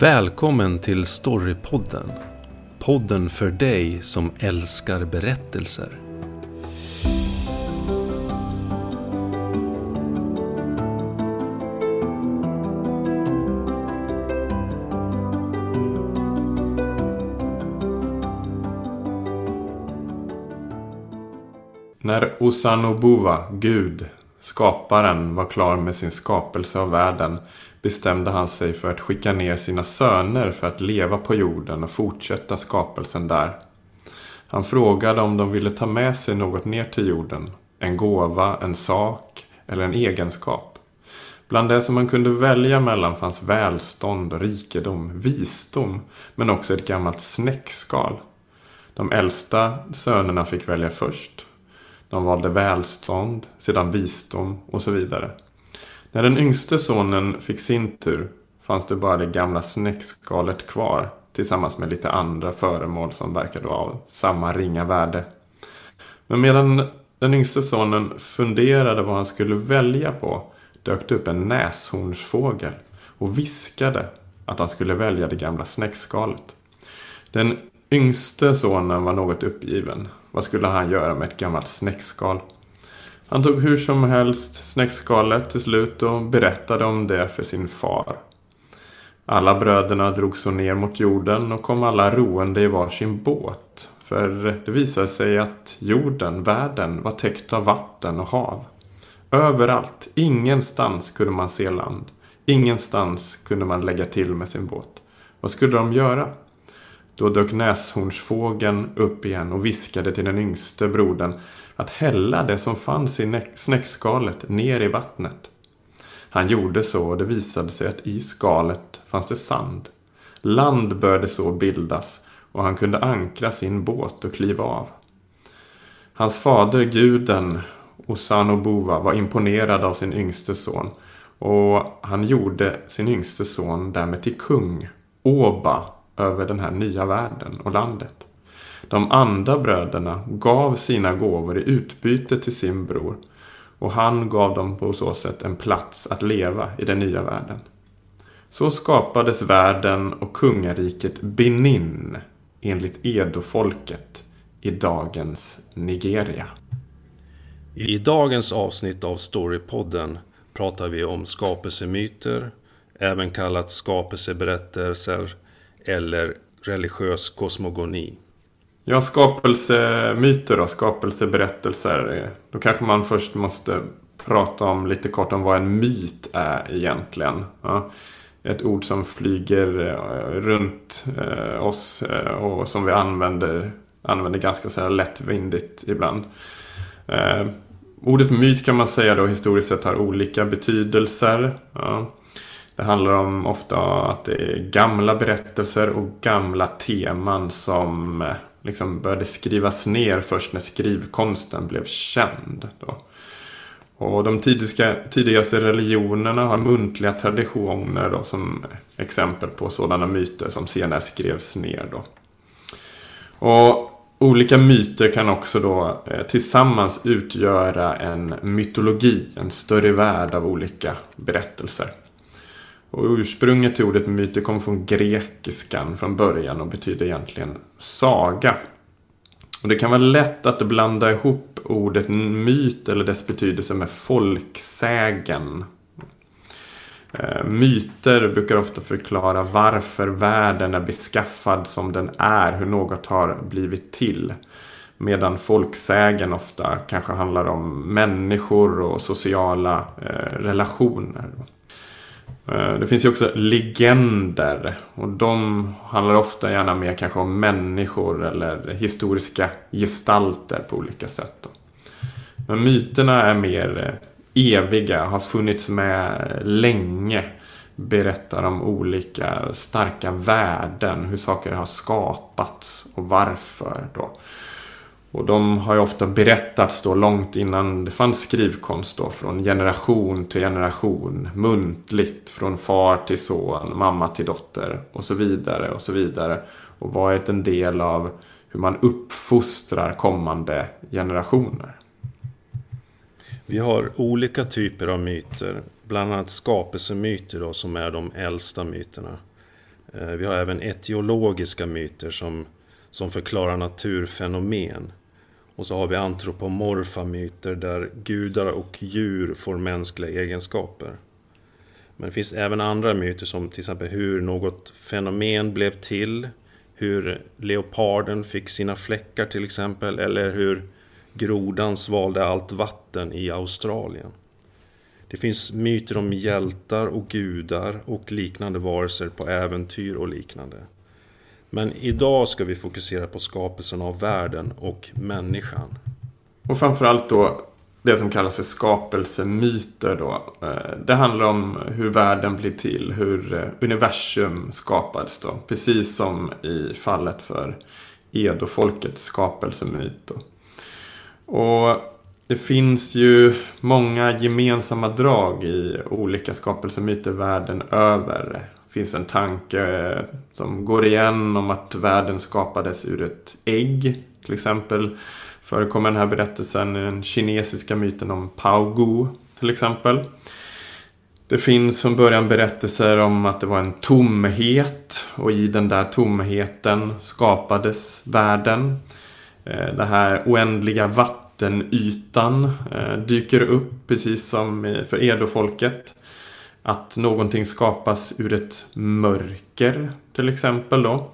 Välkommen till Storypodden. Podden för dig som älskar berättelser. När Osanobuwa, Gud, skaparen, var klar med sin skapelse av världen bestämde han sig för att skicka ner sina söner för att leva på jorden och fortsätta skapelsen där. Han frågade om de ville ta med sig något ner till jorden. En gåva, en sak eller en egenskap. Bland det som man kunde välja mellan fanns välstånd, rikedom, visdom men också ett gammalt snäckskal. De äldsta sönerna fick välja först. De valde välstånd, sedan visdom och så vidare. När den yngste sonen fick sin tur fanns det bara det gamla snäckskalet kvar tillsammans med lite andra föremål som verkade vara av samma ringa värde. Men medan den yngste sonen funderade vad han skulle välja på dök det upp en näshornsfågel och viskade att han skulle välja det gamla snäckskalet. Den yngste sonen var något uppgiven. Vad skulle han göra med ett gammalt snäckskal? Han tog hur som helst snäckskalet till slut och berättade om det för sin far. Alla bröderna drog så ner mot jorden och kom alla roende i varsin båt. För det visade sig att jorden, världen, var täckt av vatten och hav. Överallt, ingenstans kunde man se land. Ingenstans kunde man lägga till med sin båt. Vad skulle de göra? Då dök näshornsfågeln upp igen och viskade till den yngste brodern att hälla det som fanns i snäckskalet ner i vattnet. Han gjorde så och det visade sig att i skalet fanns det sand. Land började så bildas och han kunde ankra sin båt och kliva av. Hans fader, guden Osanobuwa, var imponerad av sin yngste son och han gjorde sin yngste son därmed till kung, Oba, över den här nya världen och landet. De andra bröderna gav sina gåvor i utbyte till sin bror och han gav dem på så sätt en plats att leva i den nya världen. Så skapades världen och kungariket Benin enligt Edo-folket i dagens Nigeria. I dagens avsnitt av Storypodden pratar vi om skapelsemyter, även kallat skapelseberättelser eller religiös kosmogoni. Ja, skapelsemyter och skapelseberättelser. Då kanske man först måste prata om lite kort om vad en myt är egentligen. Ja, ett ord som flyger eh, runt eh, oss eh, och som vi använder, använder ganska så här lättvindigt ibland. Ordet myt kan man säga då historiskt sett har olika betydelser. Ja. Det handlar om ofta att det är gamla berättelser och gamla teman som eh, liksom började skrivas ner först när skrivkonsten blev känd. Då. Och de tidiga, tidigaste religionerna har muntliga traditioner då, som exempel på sådana myter som senare skrevs ner. Då. Och Olika myter kan också då eh, tillsammans utgöra en mytologi, en större värld av olika berättelser. Och ursprunget till ordet myter kommer från grekiskan från början och betyder egentligen saga. Och det kan vara lätt att blanda ihop ordet myt eller dess betydelse med folksägen. Eh, myter brukar ofta förklara varför världen är beskaffad som den är, hur något har blivit till. Medan folksägen ofta kanske handlar om människor och sociala eh, relationer. Eh, det finns ju också legender. Och de handlar ofta gärna mer kanske om människor eller historiska gestalter på olika sätt. Men myterna är mer eh, eviga, har funnits med eh, länge. Berättar om olika starka värden, hur saker har skapats och varför. Då. Och de har ju ofta berättats då långt innan det fanns skrivkonst då, från generation till generation, muntligt, från far till son, mamma till dotter och så vidare och så vidare. Och varit en del av hur man uppfostrar kommande generationer. Vi har olika typer av myter, bland annat skapelsemyter då, som är de äldsta myterna. Eh, vi har även etiologiska myter som, som förklarar naturfenomen. Och så har vi antropomorfa myter där gudar och djur får mänskliga egenskaper. Men det finns även andra myter som till exempel hur något fenomen blev till, hur leoparden fick sina fläckar till exempel, eller hur grodan svalde allt vatten i Australien. Det finns myter om hjältar och gudar och liknande varelser på äventyr och liknande. Men idag ska vi fokusera på skapelsen av världen och människan. Och framförallt då det som kallas för skapelsemyter då. Eh, det handlar om hur världen blir till, hur eh, universum skapades då. Precis som i fallet för Edo-folkets skapelsemyt då. Och det finns ju många gemensamma drag i olika skapelsemyter världen över. Det finns en tanke som går igen om att världen skapades ur ett ägg. Till exempel förekommer den här berättelsen i den kinesiska myten om Pao Gu till exempel. Det finns från början berättelser om att det var en tomhet och i den där tomheten skapades världen. Eh, den här oändliga vattenytan eh, dyker upp precis som för Edo-folket. Att någonting skapas ur ett mörker till exempel då.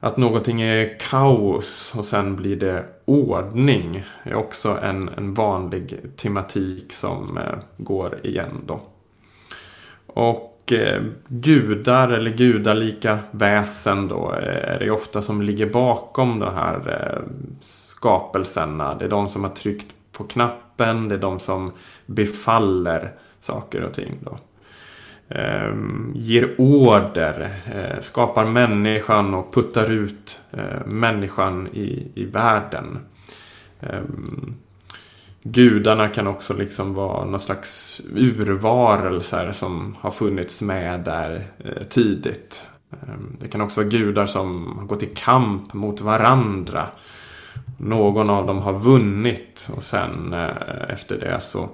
Att någonting är kaos och sen blir det ordning är också en, en vanlig tematik som eh, går igen då. Och eh, gudar eller gudalika väsen då eh, är det ofta som ligger bakom de här eh, skapelserna. Det är de som har tryckt på knappen, det är de som befaller saker och ting då. Ehm, ger order, eh, skapar människan och puttar ut eh, människan i, i världen. Ehm, gudarna kan också liksom vara någon slags urvarelser som har funnits med där eh, tidigt. Ehm, det kan också vara gudar som har gått i kamp mot varandra. Någon av dem har vunnit och sen eh, efter det så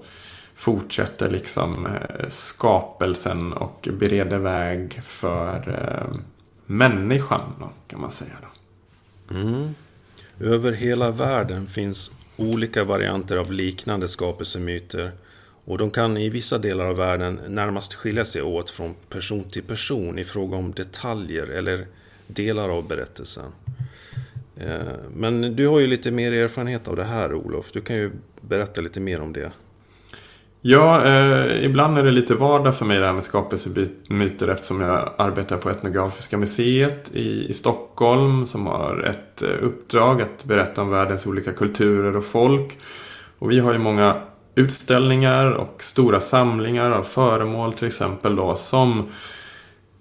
fortsätter liksom eh, skapelsen och bereder väg för eh, människan då, kan man säga. Då. Mm. Över hela världen finns olika varianter av liknande skapelsemyter och de kan i vissa delar av världen närmast skilja sig åt från person till person i fråga om detaljer eller delar av berättelsen. Eh, men du har ju lite mer erfarenhet av det här Olof. Du kan ju berätta lite mer om det. Ja, eh, ibland är det lite vardag för mig det här med skapelsemyter eftersom jag arbetar på Etnografiska museet i, i Stockholm som har ett eh, uppdrag att berätta om världens olika kulturer och folk. Och vi har ju många utställningar och stora samlingar av föremål till exempel då som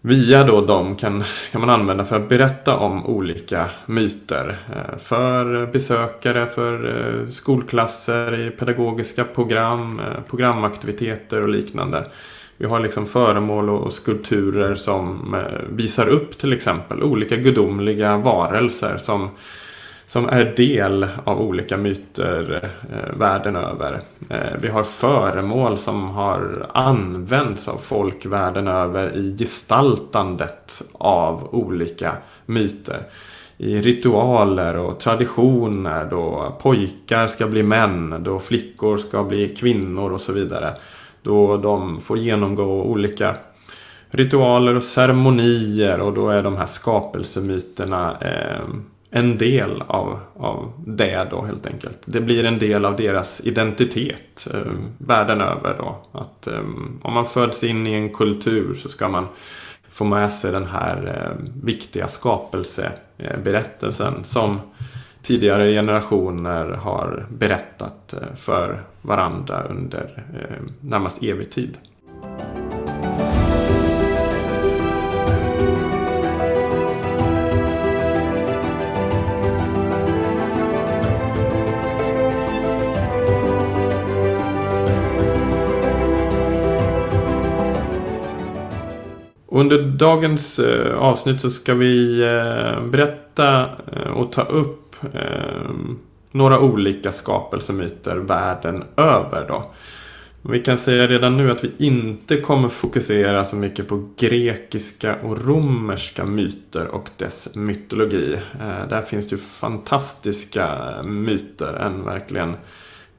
Via då dem kan, kan man använda för att berätta om olika myter. Eh, för besökare, för eh, skolklasser, i pedagogiska program, eh, programaktiviteter och liknande. Vi har liksom föremål och skulpturer som visar upp till exempel olika gudomliga varelser som som är del av olika myter eh, världen över. Eh, vi har föremål som har använts av folk världen över i gestaltandet av olika myter. I ritualer och traditioner då pojkar ska bli män, då flickor ska bli kvinnor och så vidare. Då de får genomgå olika ritualer och ceremonier och då är de här skapelsemyterna eh, en del av, av det då helt enkelt. Det blir en del av deras identitet eh, världen över då. Att eh, om man föds in i en kultur så ska man få med sig den här eh, viktiga skapelseberättelsen som tidigare generationer har berättat eh, för varandra under eh, närmast evig tid. Under dagens eh, avsnitt så ska vi eh, berätta eh, och ta upp eh, några olika skapelsemyter världen över. Då. Vi kan säga redan nu att vi inte kommer fokusera så mycket på grekiska och romerska myter och dess mytologi. Eh, där finns det ju fantastiska myter, en verkligen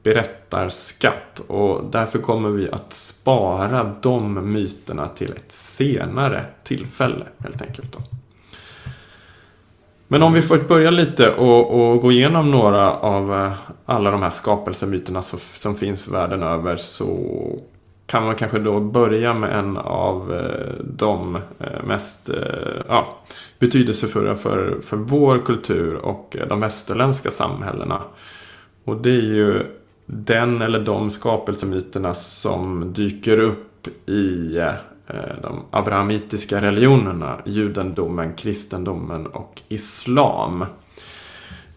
berättarskatt. Och därför kommer vi att spara de myterna till ett senare tillfälle helt enkelt. Då. Men om vi får börja lite och, och, gå igenom några av eh, alla de här skapelsemyterna som, som finns världen över så kan man kanske då börja med en av eh, de eh, mest ja, betydelsefulla för, för vår kultur och de västerländska samhällena. Och det är ju den eller de skapelsemyterna som dyker upp i eh, de abrahamitiska religionerna, judendomen, kristendomen och islam.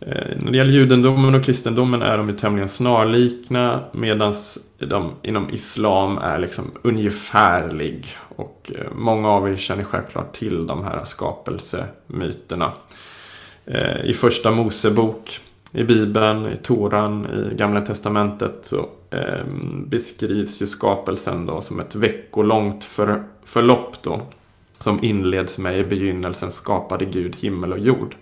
Eh, när det gäller judendomen och kristendomen är de ju tämligen snarlikna medan de inom islam är liksom ungefärlig. Och eh, många av er känner självklart till de här skapelsemyterna. I första Mosebok i Bibeln, i Toran, i Gamla Testamentet så eh, beskrivs ju skapelsen då som ett veckolångt för, förlopp då. Som inleds med i begynnelsen skapade Gud himmel och jord.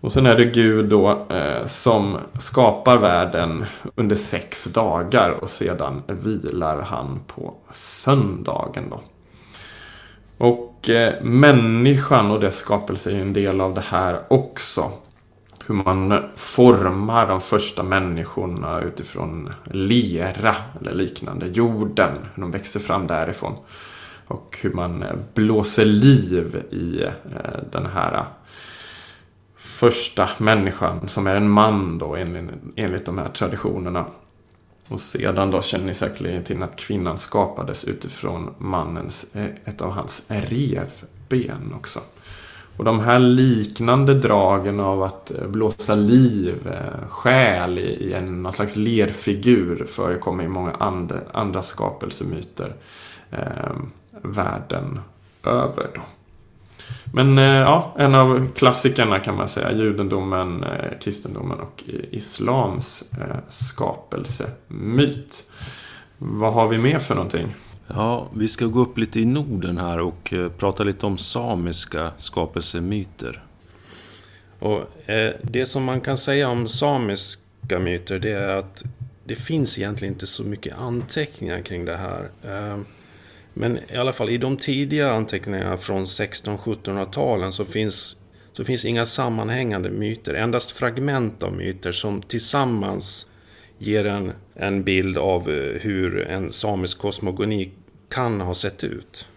Och sen är det Gud då eh, som skapar världen under sex dagar och sedan vilar han på söndagen då. Och eh, människan och dess skapelse är ju en del av det här också hur man formar de första människorna utifrån lera eller liknande. Jorden, hur de växer fram därifrån. Och hur man blåser liv i eh, den här eh, första människan som är en man då enligt, enligt de här traditionerna. Och sedan då känner ni säkerligen till att kvinnan skapades utifrån mannens, eh, ett av hans revben också. Och de här liknande dragen av att eh, blåsa liv, eh, själ i en någon slags lerfigur förekommer i många andra, andra skapelsemyter eh, världen över. Då. Men eh, ja, en av klassikerna kan man säga, judendomen, eh, kristendomen och islams eh, skapelsemyt. Vad har vi mer för någonting? Ja, vi ska gå upp lite i Norden här och eh, prata lite om samiska skapelsemyter. Och, eh, det som man kan säga om samiska myter det är att det finns egentligen inte så mycket anteckningar kring det här. Eh, men i alla fall i de tidiga anteckningarna från 1600-1700-talen så finns, så finns inga sammanhängande myter. Endast fragment av myter som tillsammans ger en, en bild av eh, hur en samisk kosmogoni kan ha sett ut.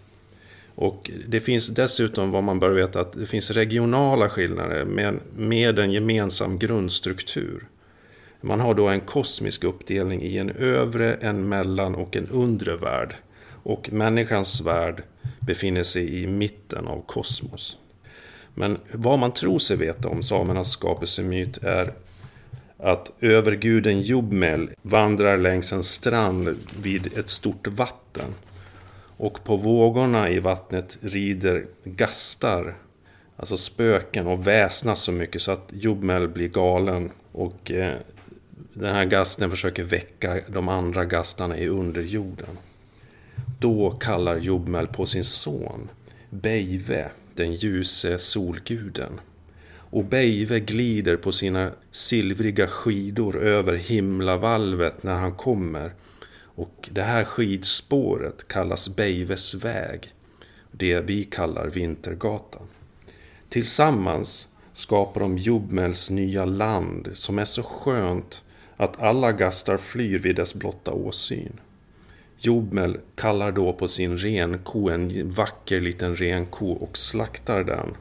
Och det finns dessutom vad man bör veta att det finns regionala skillnader med, med en gemensam grundstruktur. Man har då en kosmisk uppdelning i en övre, en mellan och en undre värld. Och människans värld befinner sig i mitten av kosmos. Men vad man tror sig veta om samernas skapelsemyt är att överguden Jobmel vandrar längs en strand vid ett stort vatten. Och på vågorna i vattnet rider gastar, alltså spöken och väsnas så mycket så att Jobmel blir galen. Och eh, den här gasten försöker väcka de andra gastarna i underjorden. Då kallar Jobmel på sin son, Beive, den ljuse solguden och Beive glider på sina silvriga skidor över himlavalvet när han kommer. Och det här skidspåret kallas Beives väg, det vi kallar Vintergatan. Tillsammans skapar de Jubmels nya land som är så skönt att alla gastar flyr vid dess blotta åsyn. Jobmel kallar då på sin renko, en vacker liten renko, och slaktar den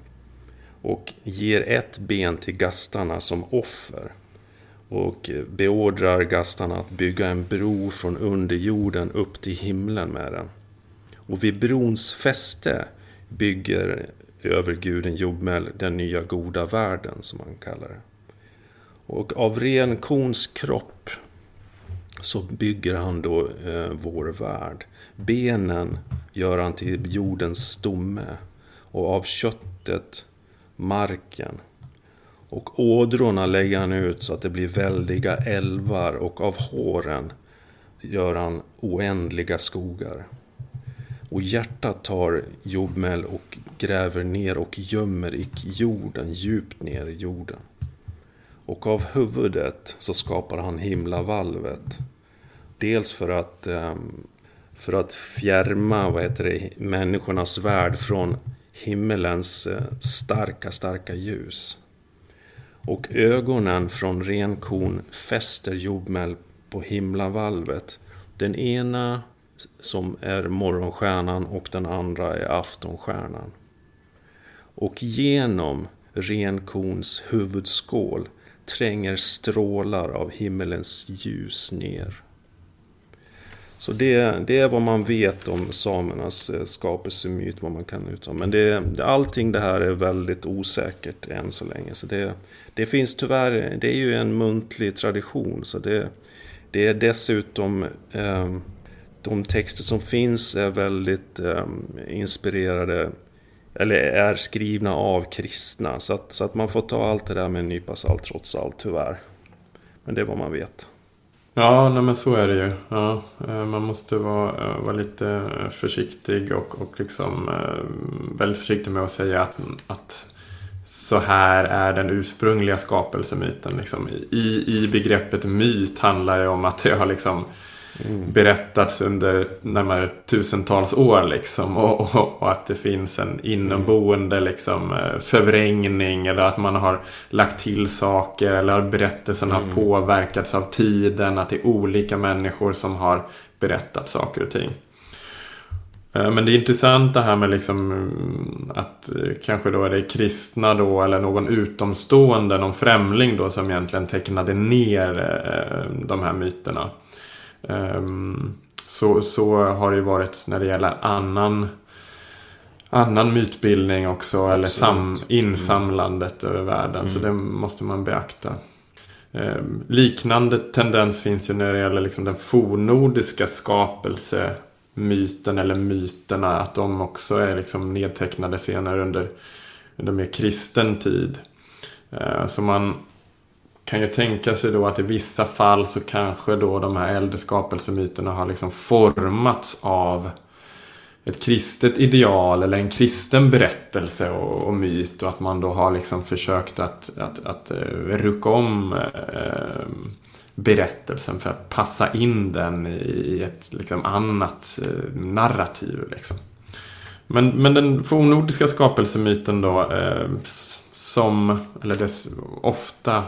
och ger ett ben till gastarna som offer och beordrar gastarna att bygga en bro från underjorden upp till himlen med den. Och vid brons fäste bygger överguden Jobmel den nya goda världen som han kallar det. Och av ren kons kropp så bygger han då eh, vår värld. Benen gör han till jordens stomme och av köttet marken. Och ådrorna lägger han ut så att det blir väldiga älvar och av håren gör han oändliga skogar. Och hjärtat tar Jobmel och gräver ner och gömmer i jorden, djupt ner i jorden. Och av huvudet så skapar han himlavalvet. Dels för att, ehm, för att fjärma vad heter det, människornas värld från himmelens eh, starka, starka ljus. Och ögonen från renkon fäster Jobmel på himlavalvet. Den ena som är morgonstjärnan och den andra är aftonstjärnan. Och genom renkons huvudskål tränger strålar av himmelens ljus ner. Så det, det är vad man vet om samernas eh, skapelsemyt, vad man kan uttala. Men det, allting det här är väldigt osäkert än så länge. Så det, det finns tyvärr, det är ju en muntlig tradition. Så det, det är dessutom, eh, de texter som finns är väldigt eh, inspirerade, eller är skrivna av kristna. Så att, så att man får ta allt det där med en nypa salt trots allt, tyvärr. Men det är vad man vet. Ja, nej men så är det ju. Ja, eh, man måste vara, eh, vara lite eh, försiktig och, och liksom väldigt försiktig med att säga att, att så här är den ursprungliga skapelsemyten. Liksom. I, I begreppet myt handlar det om att det har liksom mm. berättats under närmare tusentals år. Liksom, och, och, och, att det finns en inneboende liksom, eh, förvrängning eller att man har lagt till saker eller att berättelsen mm. har påverkats av tiden. Att det är olika människor som har berättat saker och ting. Eh, men det är intressant det här med liksom att eh, kanske då är det kristna då eller någon utomstående, någon främling då som egentligen tecknade ner de här myterna. Ehm, så, så har det ju varit när det gäller annan annan mytbildning också eller sam, insamlandet mm. över världen. Mm. Så det måste man beakta. Ehm, liknande tendens finns ju när det gäller liksom den fornordiska skapelsemyten eller myterna. Att de också är liksom nedtecknade senare under, under mer kristen tid. Ehm, så man kan ju tänka sig då att i vissa fall så kanske då de här äldre skapelsemyterna har liksom formats av ett kristet ideal eller en kristen berättelse och, och myt och att man då har liksom försökt att, att, att uh, rucka om uh, berättelsen för att passa in den i ett liksom, annat uh, narrativ. Liksom. Men, men den fornnordiska skapelsemyten då som, eller dess ofta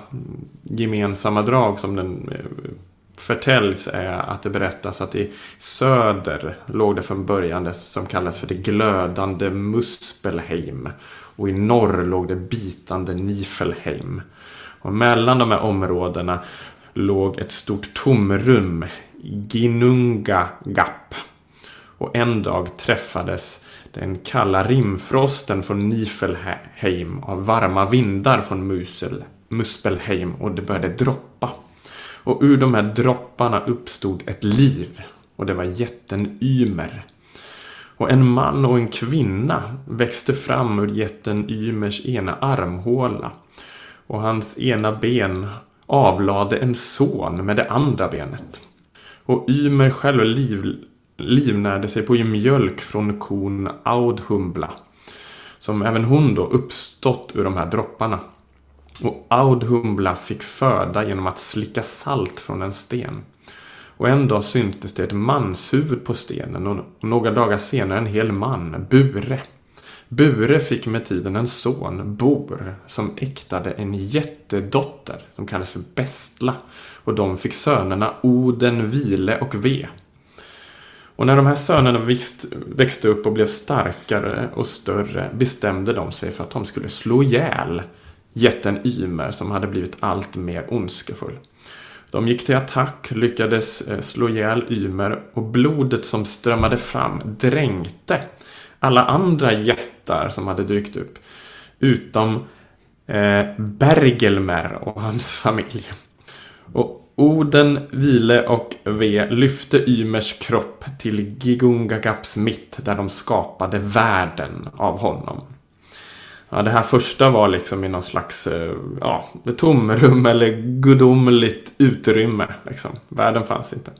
gemensamma drag som den eh, förtäljs är att det berättas att i söder låg det från början det som kallas för det glödande Muspelheim. Och i norr låg det bitande Nifelheim. Och mellan de här områdena låg ett stort tomrum, Ginunga Gap. Och en dag träffades den kalla rimfrosten från Nifelheim av varma vindar från Musel, Muspelheim och det började droppa. Och ur de här dropparna uppstod ett liv och det var jätten Ymer. Och en man och en kvinna växte fram ur jätten Ymers ena armhåla. Och hans ena ben avlade en son med det andra benet. Och Ymer själv liv, livnärde sig på mjölk från kon Audhumbla. Som även hon då uppstått ur de här dropparna. Och Audhumbla fick föda genom att slicka salt från en sten. Och en dag syntes det ett manshuvud på stenen och några dagar senare en hel man, Bure. Bure fick med tiden en son, Bor, som äktade en jättedotter som kallades för Bestla. Och de fick sönerna Oden, Vile och Ve. Och när de här sönerna växte upp och blev starkare och större bestämde de sig för att de skulle slå ihjäl jätten Ymer som hade blivit allt mer ondskefull. De gick till attack, lyckades eh, slå ihjäl Ymer och blodet som strömmade fram dränkte alla andra jättar som hade dykt upp. Utom eh, Bergelmer och hans familj. Och Oden, Vile och V lyfte Ymers kropp till Gigungagaps mitt där de skapade världen av honom. Ja, det här första var liksom i någon slags eh, ja, tomrum eller gudomligt utrymme. Liksom. Världen fanns inte.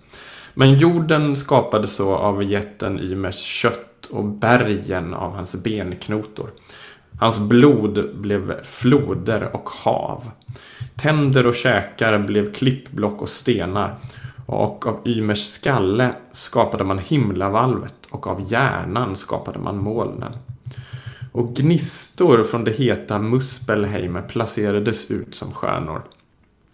Men jorden skapades så av jätten Ymers kött och bergen av hans benknotor. Hans blod blev floder och hav. Tänder och käkar blev klippblock och stenar. Och av Ymers skalle skapade man himlavalvet och av hjärnan skapade man molnen. Och gnistor från det heta Muspelheim placerades ut som stjärnor.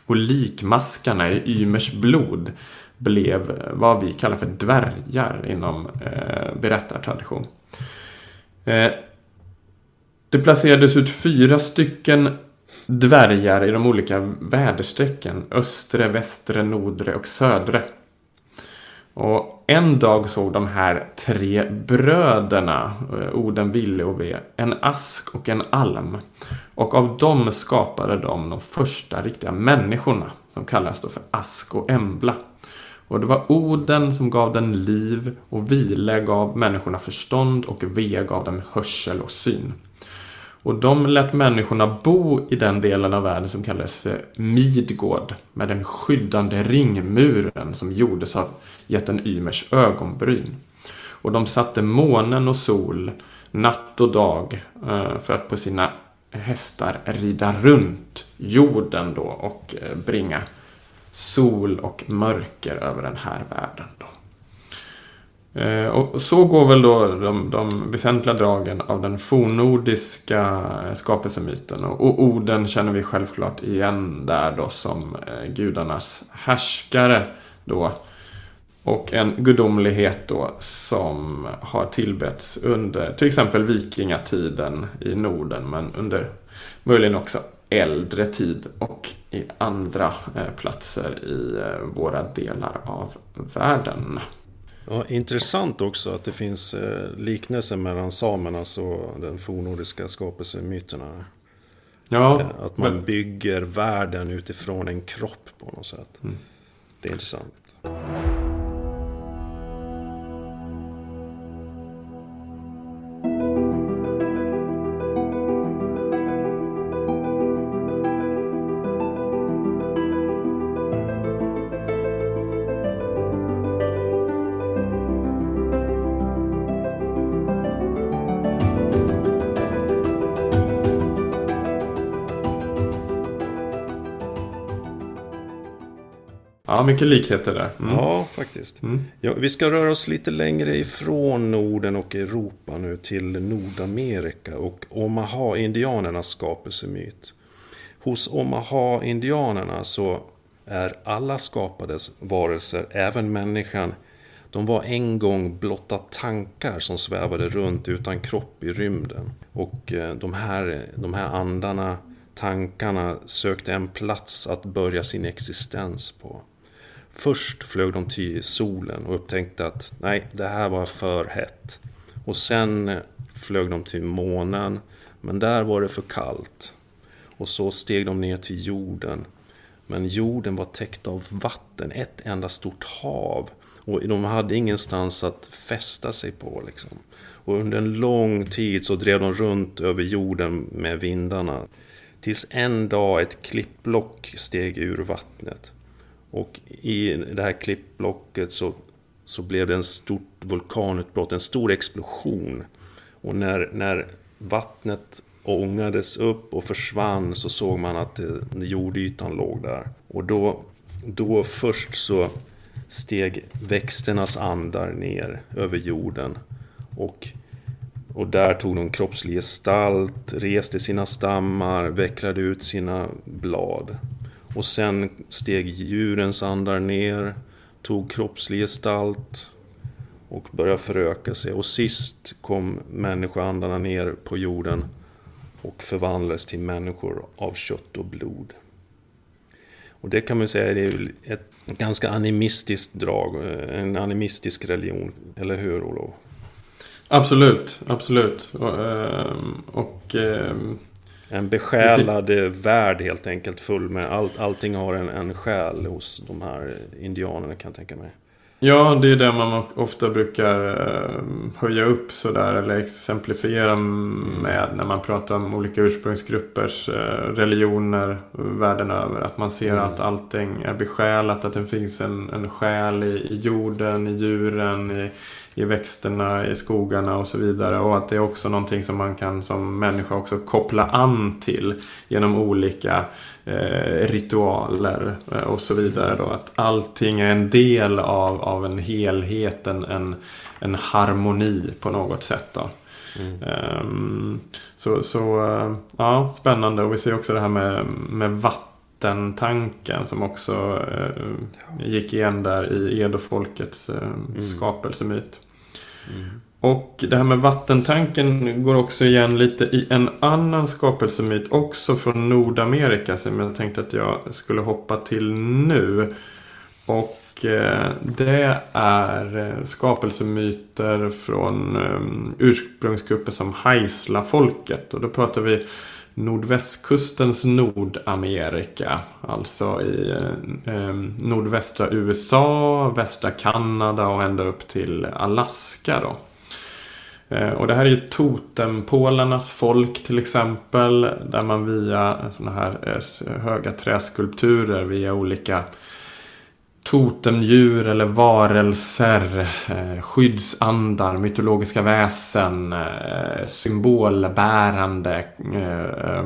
Och likmaskarna i Ymers blod blev vad vi kallar för dvärgar inom eh, berättartradition. Eh, det placerades ut fyra stycken dvärgar i de olika väderstrecken. Östre, västre, nordre och södre. Och en dag såg de här tre bröderna, eh, Oden, Ville och Ve, en ask och en alm. Och av dem skapade de de första riktiga människorna, som kallas då för Ask och Embla. Och det var Oden som gav den liv och Vile gav människorna förstånd och Ve gav dem hörsel och syn. Och de lät människorna bo i den delen av världen som kallades för Midgård. Med den skyddande ringmuren som gjordes av jätten Ymers ögonbryn. Och de satte månen och sol natt och dag eh, för att på sina hästar rida runt jorden då och eh, bringa sol och mörker över den här världen. Då. Eh, och så går väl då de, de väsentliga dragen av den fornnordiska skapelsemyten. Och, och orden känner vi självklart igen där då som eh, gudarnas härskare då. Och en gudomlighet då som har tillbetts under till exempel vikingatiden i Norden men under möjligen också äldre tid och i andra eh, platser i eh, våra delar av världen. Ja, intressant också att det finns eh, liknelser mellan samernas och den fornnordiska skapelsemyterna. Ja, eh, att man men... bygger världen utifrån en kropp på något sätt. Mm. Det är intressant. Mycket likheter där. Mm. Ja, faktiskt. Mm. Ja, vi ska röra oss lite längre ifrån Norden och Europa nu till Nordamerika och Omaha-indianernas skapelsemyt. Hos Omaha-indianerna så är alla skapades varelser, även människan, de var en gång blotta tankar som svävade runt utan kropp i rymden. Och eh, de här, de här andarna, tankarna, sökte en plats att börja sin existens på. Först flög de till solen och upptäckte att nej, det här var för hett. Och sen eh, flög de till månen, men där var det för kallt. Och så steg de ner till jorden. Men jorden var täckt av vatten, ett enda stort hav. Och de hade ingenstans att fästa sig på. Liksom. Och under en lång tid så drev de runt över jorden med vindarna. Tills en dag ett klippblock steg ur vattnet. Och i det här klippblocket så, så blev det en stort vulkanutbrott, en stor explosion. Och när, när vattnet ångades upp och försvann så såg man att det, jordytan låg där. Och då, då först så steg växternas andar ner över jorden. Och, och där tog de kroppslig gestalt, reste sina stammar, vecklade ut sina blad. Och sen steg djurens andar ner, tog kroppslig gestalt och började föröka sig. Och sist kom människoandarna ner på jorden och förvandlades till människor av kött och blod. Och det kan man säga är ett ganska animistiskt drag, en animistisk religion, eller hur Olof? Absolut, absolut. Och, ehm, och, och en besjälad värld helt enkelt full med allt, allting har en, en själ hos de här indianerna kan jag tänka mig. Ja, det är det man ofta brukar eh, höja upp sådär eller exemplifiera med när man pratar om olika ursprungsgruppers eh, religioner världen över. Att man ser mm. att allting är besjälat, att det finns en, en själ i, i jorden, i djuren, i, i växterna, i skogarna och så vidare. Och att det är också någonting som man kan som människa också koppla an till genom olika eh, ritualer eh, och så vidare. Då. Att allting är en del av, av en helhet, en, en, en harmoni på något sätt. Då. Mm. Um, så så uh, ja, spännande. Och vi ser också det här med, med vattentanken som också uh, gick igen där i Edofolkets uh, mm. skapelsemyt. Mm. Och det här med vattentanken går också igen lite i en annan skapelsemyt också från Nordamerika som jag tänkte att jag skulle hoppa till nu. Och eh, det är eh, skapelsemyter från um, ursprungsgrupper som Haisla-folket. Och då pratar vi nordvästkustens Nordamerika. Alltså i eh, nordvästra USA, västra Kanada och ända upp till Alaska. Då. Eh, och det här är ju totempålarnas folk till exempel. Där man via sådana här eh, höga träskulpturer via olika totemdjur eller varelser, eh, skyddsandar, mytologiska väsen, eh, symbolbärande eh,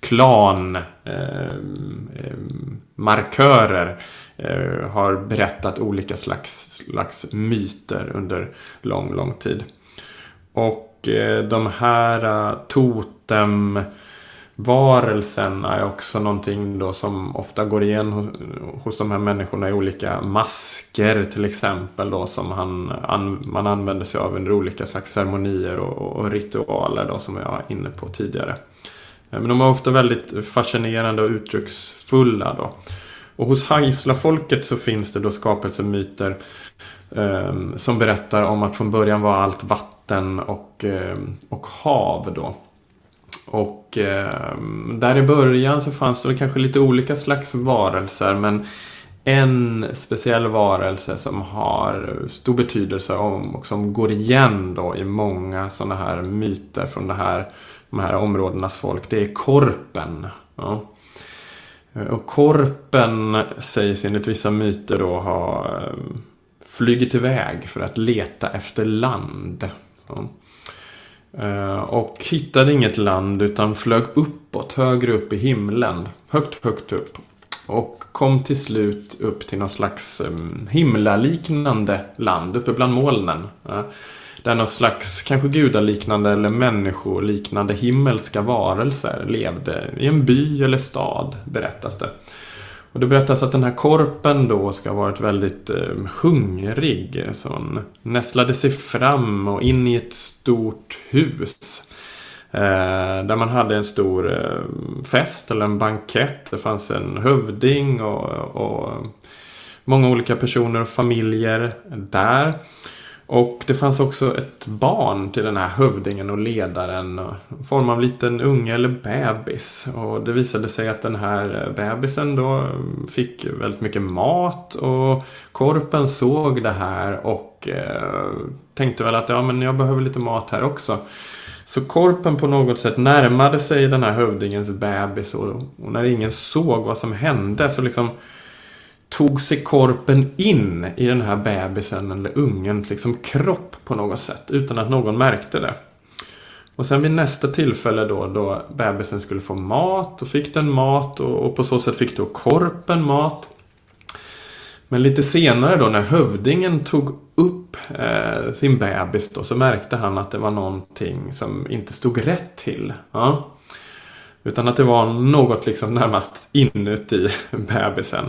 klan, markörer har berättat olika slags, slags myter under lång, lång tid. Och de här uh, totem Varelsen är också någonting då som ofta går igen hos, hos de här människorna i olika masker till exempel då som han, an, man använder sig av under olika slags ceremonier och, och, ritualer då som jag var inne på tidigare. Eh, men de är ofta väldigt fascinerande och uttrycksfulla då. Och hos Haisla-folket så finns det då skapelsemyter eh, som berättar om att från början var allt vatten vatten och, eh, och hav då. Och eh, där i början så fanns det kanske lite olika slags varelser men en speciell varelse som har stor betydelse och som går igen då i många sådana här myter från det här, de här områdenas folk. Det är korpen. Ja. Och korpen sägs enligt vissa myter då ha eh, flugit iväg för att leta efter land. Ja. Eh, och hittade inget land utan flög uppåt, högre upp i himlen. Högt, högt upp. Och kom till slut upp till någon slags himlaliknande land uppe bland molnen. Eh, där någon slags, kanske gudaliknande eller människoliknande himmelska varelser levde i en by eller stad, berättas det. Och det berättas att den här korpen då ska ha varit väldigt eh, hungrig. Så hon nästlade sig fram och in i ett stort hus. Eh, där man hade en stor eh, fest eller en bankett. Det fanns en hövding och, och många olika personer och familjer där. Och det fanns också ett barn till den här hövdingen och ledaren. I form av liten unge eller bebis. Och det visade sig att den här bebisen då fick väldigt mycket mat. Och korpen såg det här och eh, tänkte väl att ja, men jag behöver lite mat här också. Så korpen på något sätt närmade sig den här hövdingens bebis. Och, och när ingen såg vad som hände så liksom tog sig korpen in i den här bebisen eller ungens liksom kropp på något sätt utan att någon märkte det. Och sen vid nästa tillfälle då, då bebisen skulle få mat, och fick den mat och, och på så sätt fick då korpen mat. Men lite senare då när hövdingen tog upp eh, sin bebis då så märkte han att det var någonting som inte stod rätt till. Ja. Utan att det var något liksom närmast inuti bebisen.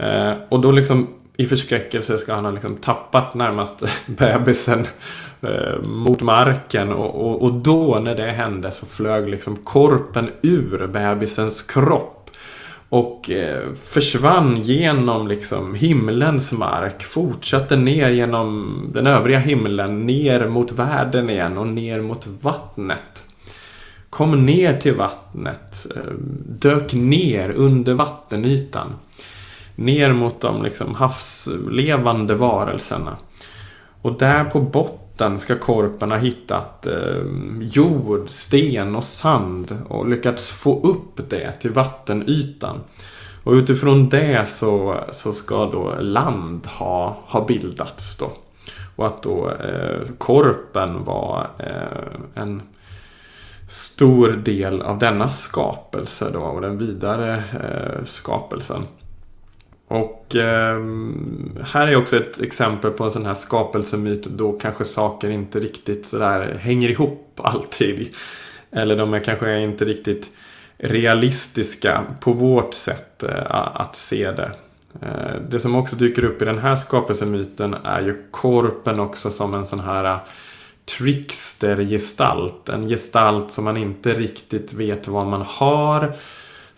Eh, och då liksom i förskräckelse ska han ha liksom tappat närmast bebisen eh, mot marken. Och, och, och, då när det hände så flög liksom korpen ur bebisens kropp. Och eh, försvann genom liksom himlens mark. Fortsatte ner genom den övriga himlen. Ner mot världen igen och ner mot vattnet. Kom ner till vattnet. Eh, dök ner under vattenytan ner mot de liksom havslevande varelserna. Och där på botten ska korpen ha hittat eh, jord, sten och sand och lyckats få upp det till vattenytan. Och utifrån det så, så ska då land ha, ha bildats då. Och att då eh, korpen var eh, en stor del av denna skapelse då och den vidare eh, skapelsen. Och eh, här är också ett exempel på en sån här skapelsemyt då kanske saker inte riktigt sådär hänger ihop alltid. Eller de är kanske inte riktigt realistiska på vårt sätt eh, att se det. Eh, det som också dyker upp i den här skapelsemyten är ju korpen också som en sån här eh, trickster-gestalt. En gestalt som man inte riktigt vet vad man har.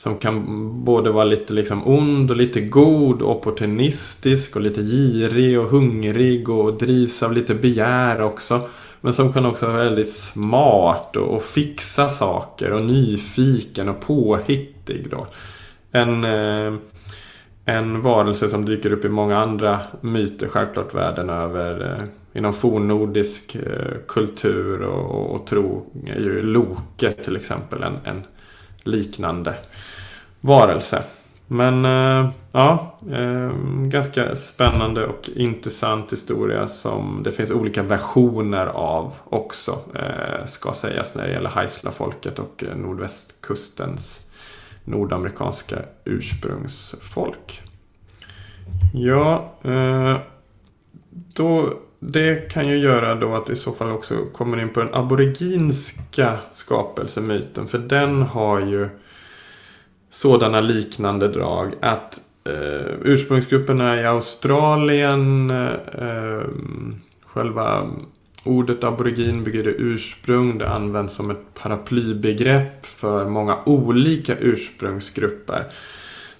Som kan både vara lite liksom ond och lite god, opportunistisk och lite girig och hungrig och drivs av lite begär också. Men som kan också vara väldigt smart och, och fixa saker och nyfiken och påhittig. Då. En, eh, en varelse som dyker upp i många andra myter självklart världen över. Eh, inom fornnordisk eh, kultur och, och, tro är ju Loke till exempel en, en liknande varelse. Men eh, ja, eh, ganska spännande och intressant historia som det finns olika versioner av också. Eh, ska sägas när det gäller Haisla-folket och nordvästkustens nordamerikanska ursprungsfolk. Ja, då det kan ju göra då att vi i så fall också kommer in på den aboriginska skapelsemyten. För den har ju sådana liknande drag. Att eh, ursprungsgrupperna i Australien, eh, eh, själva ordet aborigin betyder ursprung. Det används som ett paraplybegrepp för många olika ursprungsgrupper.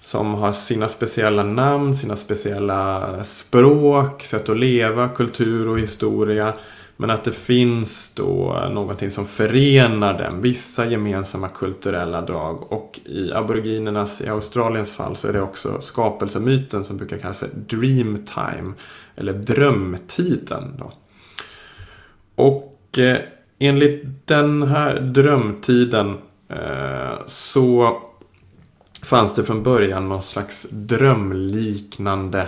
Som har sina speciella namn, sina speciella språk, sätt att leva, kultur och historia. Men att det finns då någonting som förenar dem. Vissa gemensamma kulturella drag. Och i aboriginernas, i Australiens fall, så är det också skapelsemyten som brukar kallas för dreamtime. Eller drömtiden. Då. Och eh, enligt den här drömtiden eh, så fanns det från början någon slags drömliknande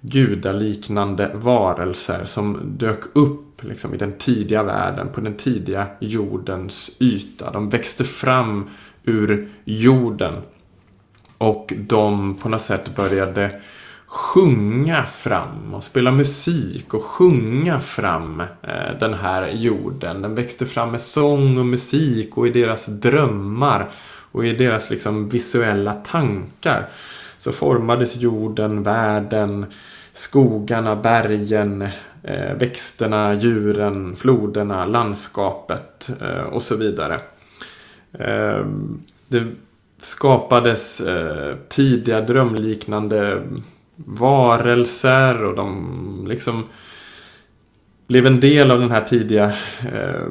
gudaliknande varelser som dök upp liksom, i den tidiga världen, på den tidiga jordens yta. De växte fram ur jorden. Och de på något sätt började sjunga fram och spela musik och sjunga fram eh, den här jorden. Den växte fram med sång och musik och i deras drömmar och i deras liksom visuella tankar så formades jorden, världen, skogarna, bergen, eh, växterna, djuren, floderna, landskapet eh, och så vidare. Eh, det skapades eh, tidiga drömliknande varelser och de liksom blev en del av den här tidiga eh,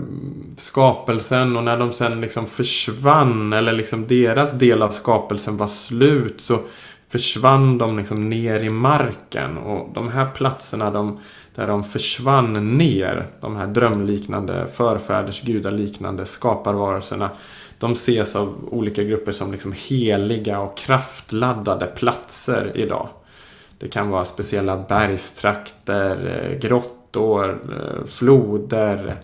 skapelsen och när de sen liksom försvann eller liksom deras del av skapelsen var slut så försvann de liksom ner i marken och de här platserna de, där de försvann ner, de här drömliknande, förfäders gudaliknande skaparvarelserna de ses av olika grupper som liksom heliga och kraftladdade platser idag. Det kan vara speciella bergstrakter, eh, grottor eh, floder.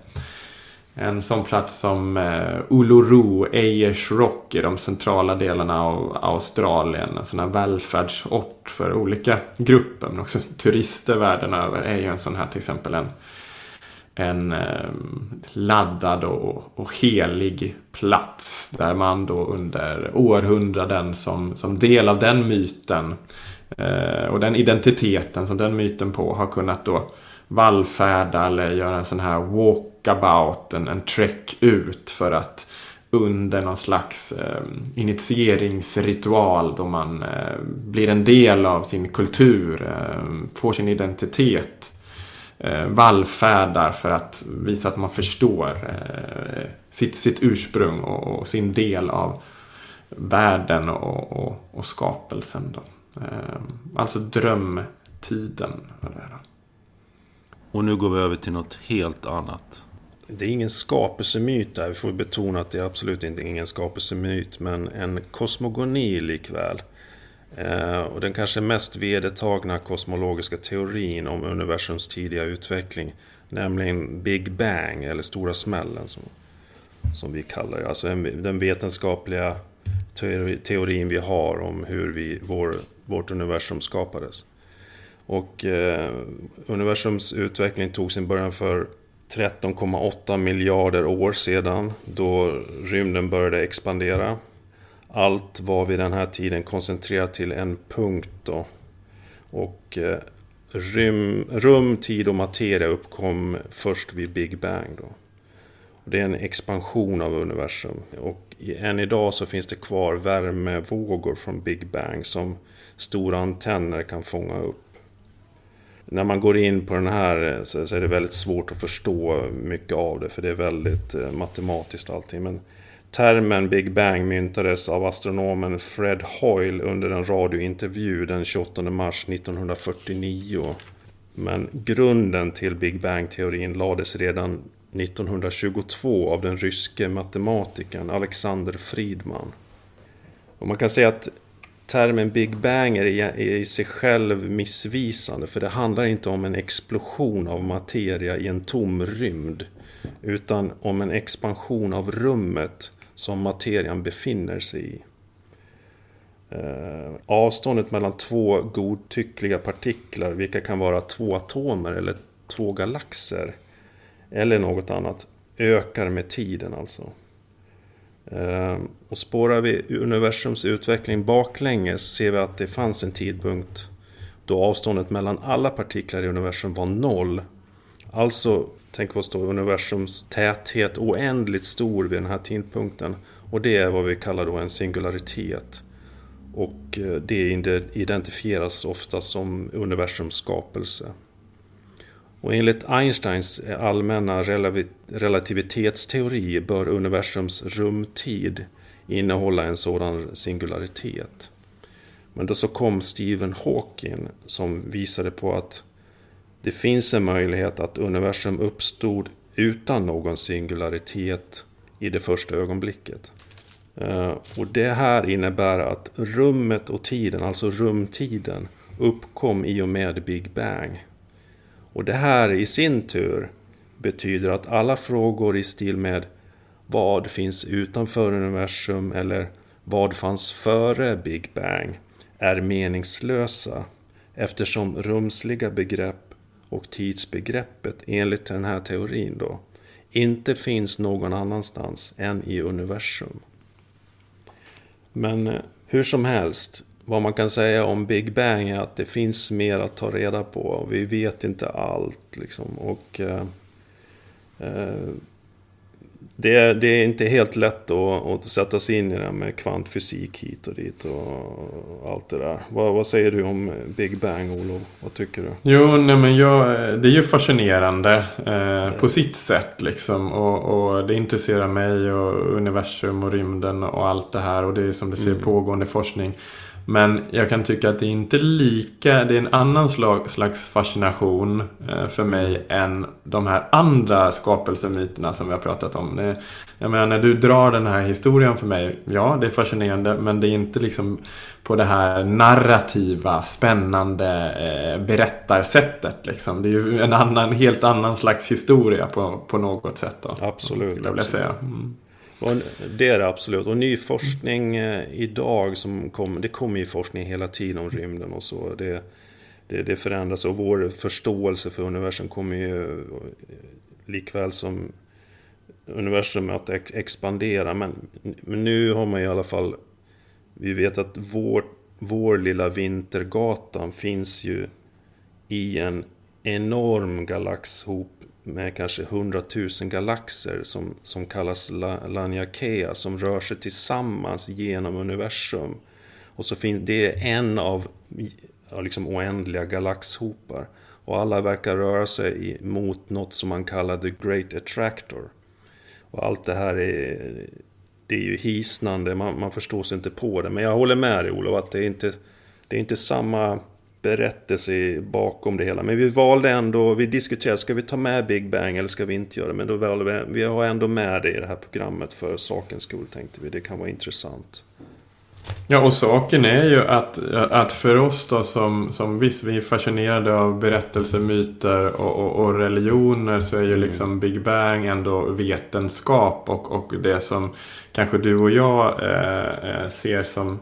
En sån plats som eh, Uluru, Ayers Rock i de centrala delarna av Australien. En sån här välfärdsort för olika grupper men också turister världen över är ju en sån här till exempel en, en eh, laddad och, och helig plats. Där man då under århundraden som, som del av den myten eh, och den identiteten som den myten på har kunnat då vallfärda eller göra en sån här walk walkabout, en, en trek ut för att under någon slags eh, initieringsritual då man eh, blir en del av sin kultur, eh, får sin identitet. Eh, vallfärdar för att visa att man förstår eh, sitt, sitt ursprung och, och, sin del av världen och, och, och skapelsen. Då. Eh, alltså drömtiden. Och nu går vi över till något helt annat. Det är ingen skapelsemyt där. Vi får betona att det är absolut inte ingen skapelsemyt. Men en kosmogoni likväl. Eh, och den kanske mest vedertagna kosmologiska teorin om universums tidiga utveckling. Nämligen Big Bang, eller Stora smällen som, som vi kallar det. Alltså en, den vetenskapliga teori, teorin vi har om hur vi, vår, vårt universum skapades. Och eh, universums utveckling tog sin början för 13,8 miljarder år sedan då rymden började expandera. Allt var vid den här tiden koncentrerat till en punkt då. Och eh, rym, rum, tid och materia uppkom först vid Big Bang då. Det är en expansion av universum. Och än idag så finns det kvar värmevågor från Big Bang som stora antenner kan fånga upp när man går in på den här eh, så, är det väldigt svårt att förstå mycket av det för det är väldigt eh, matematiskt allting. Men termen Big Bang myntades av astronomen Fred Hoyle under en radiointervju den 28 mars 1949. Men grunden till Big Bang-teorin lades redan 1922 av den ryske matematikern Alexander Friedman. Och man kan säga att termen Big Bang är i sig själv missvisande för det handlar inte om en explosion av materia i en tom rymd utan om en expansion av rummet som materian befinner sig i. Eh, avståndet mellan två godtyckliga partiklar, vilka kan vara två atomer eller två galaxer eller något annat, ökar med tiden alltså. Ehm, och spårar vi universums utveckling baklänges ser vi att det fanns en tidpunkt då avståndet mellan alla partiklar i universum var noll. Alltså, tänk oss då universums täthet oändligt stor vid den här tidpunkten. Och det är vad vi kallar då en singularitet. Och eh, det identifieras ofta som universums skapelse. Och enligt Einsteins eh, allmänna relativitetsteori bör universums rumtid innehålla en sådan singularitet. Men då så kom Stephen Hawking som visade på att det finns en möjlighet att universum uppstod utan någon singularitet i det första ögonblicket. Eh, och det här innebär att rummet och tiden, alltså rumtiden, uppkom i och med Big Bang. Och det här i sin tur betyder att alla frågor i stil med vad finns utanför universum eller vad fanns före Big Bang är meningslösa eftersom rumsliga begrepp och tidsbegreppet enligt den här teorin då inte finns någon annanstans än i universum. Men eh, hur som helst, vad man kan säga om Big Bang är att det finns mer att ta reda på. Vi vet inte allt. Liksom. Och, eh, eh, det, det, är inte helt lätt att, att sätta sig in i det med kvantfysik hit och dit och allt det där. Vad, vad säger du om Big Bang, Olof? Vad tycker du? Jo, nej men jag, det är ju fascinerande eh, på sitt sätt liksom. Och, och, det intresserar mig och universum och rymden och allt det här. Och det är som du ser mm. pågående forskning. Men jag kan tycka att det är inte lika, det är en annan slags fascination eh, för mig än de här andra skapelsemyterna som vi har pratat om. jag menar, när du drar den här historien för mig, ja det är fascinerande men det är inte liksom på det här narrativa, spännande eh, berättarsättet. Liksom. Det är ju en annan, helt annan slags historia på, på något sätt. Då, absolut. Jag vilja säga. Mm. Och det är det absolut. Och ny forskning eh, idag som kom, det kommer ju forskning hela tiden om rymden och så. Det, det, det förändras och vår förståelse för universum kommer ju eh, likväl som universum att expandera. Men, men nu har man i alla fall, vi vet att vår, vår lilla vintergatan finns ju i en enorm galaxhop med kanske hundratusen galaxer som, som kallas Laniakea som rör sig tillsammans genom universum. Och så finns det är en av liksom oändliga galaxhopar. Och alla verkar röra sig mot något som man kallar the Great Attractor. Och allt det här är, det är ju hisnande, man, man förstår sig inte på det. Men jag håller med dig Olof, att det är inte det är inte samma berättelse bakom det hela. Men vi valde ändå, vi diskuterade, ska vi ta med Big Bang eller ska vi inte göra det? Men då valde vi, vi har ändå med det i det här programmet för sakens skull tänkte vi. Det kan vara intressant. Ja, och saken är ju att, att för oss då som, som visst, vi är fascinerade av berättelser, myter och, och, och religioner så är ju liksom Big Bang ändå vetenskap och, och det som kanske du och jag eh, eh ser som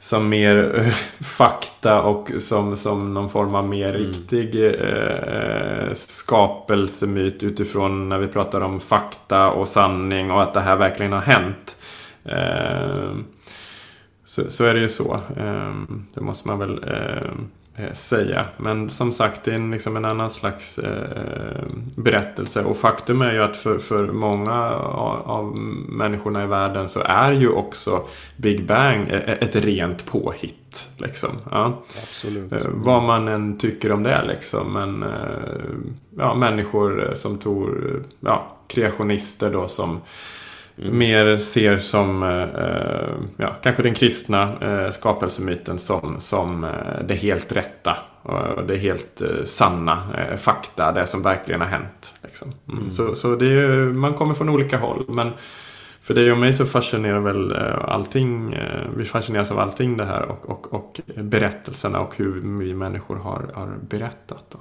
som mer eh, fakta och som, som någon form av mer mm. riktig eh, skapelsemyt utifrån när vi pratar om fakta och sanning och att det här verkligen har hänt. Eh, så, så, är det ju så. Eh, det måste man väl eh, Eh, säga. Men som sagt, det är en, liksom en annan slags eh, berättelse. Och faktum är ju att för, för många av, av, människorna i världen så är ju också Big Bang e, e, ett rent påhitt. Liksom. Ja. Absolut. Eh, vad man än tycker om det liksom. Men eh, ja, människor som tror, ja, kreationister då som Mm. Mer ser som eh, ja, kanske den kristna eh, skapelsemyten som, som eh, det helt rätta. Och det helt eh, sanna eh, fakta, det som verkligen har hänt. Liksom. Mm. Mm. Så, så det är, man kommer från olika håll. Men för dig och mig så fascinerar väl eh, allting, vi fascineras av allting det här och, och, och berättelserna och hur vi människor har, har berättat. Då.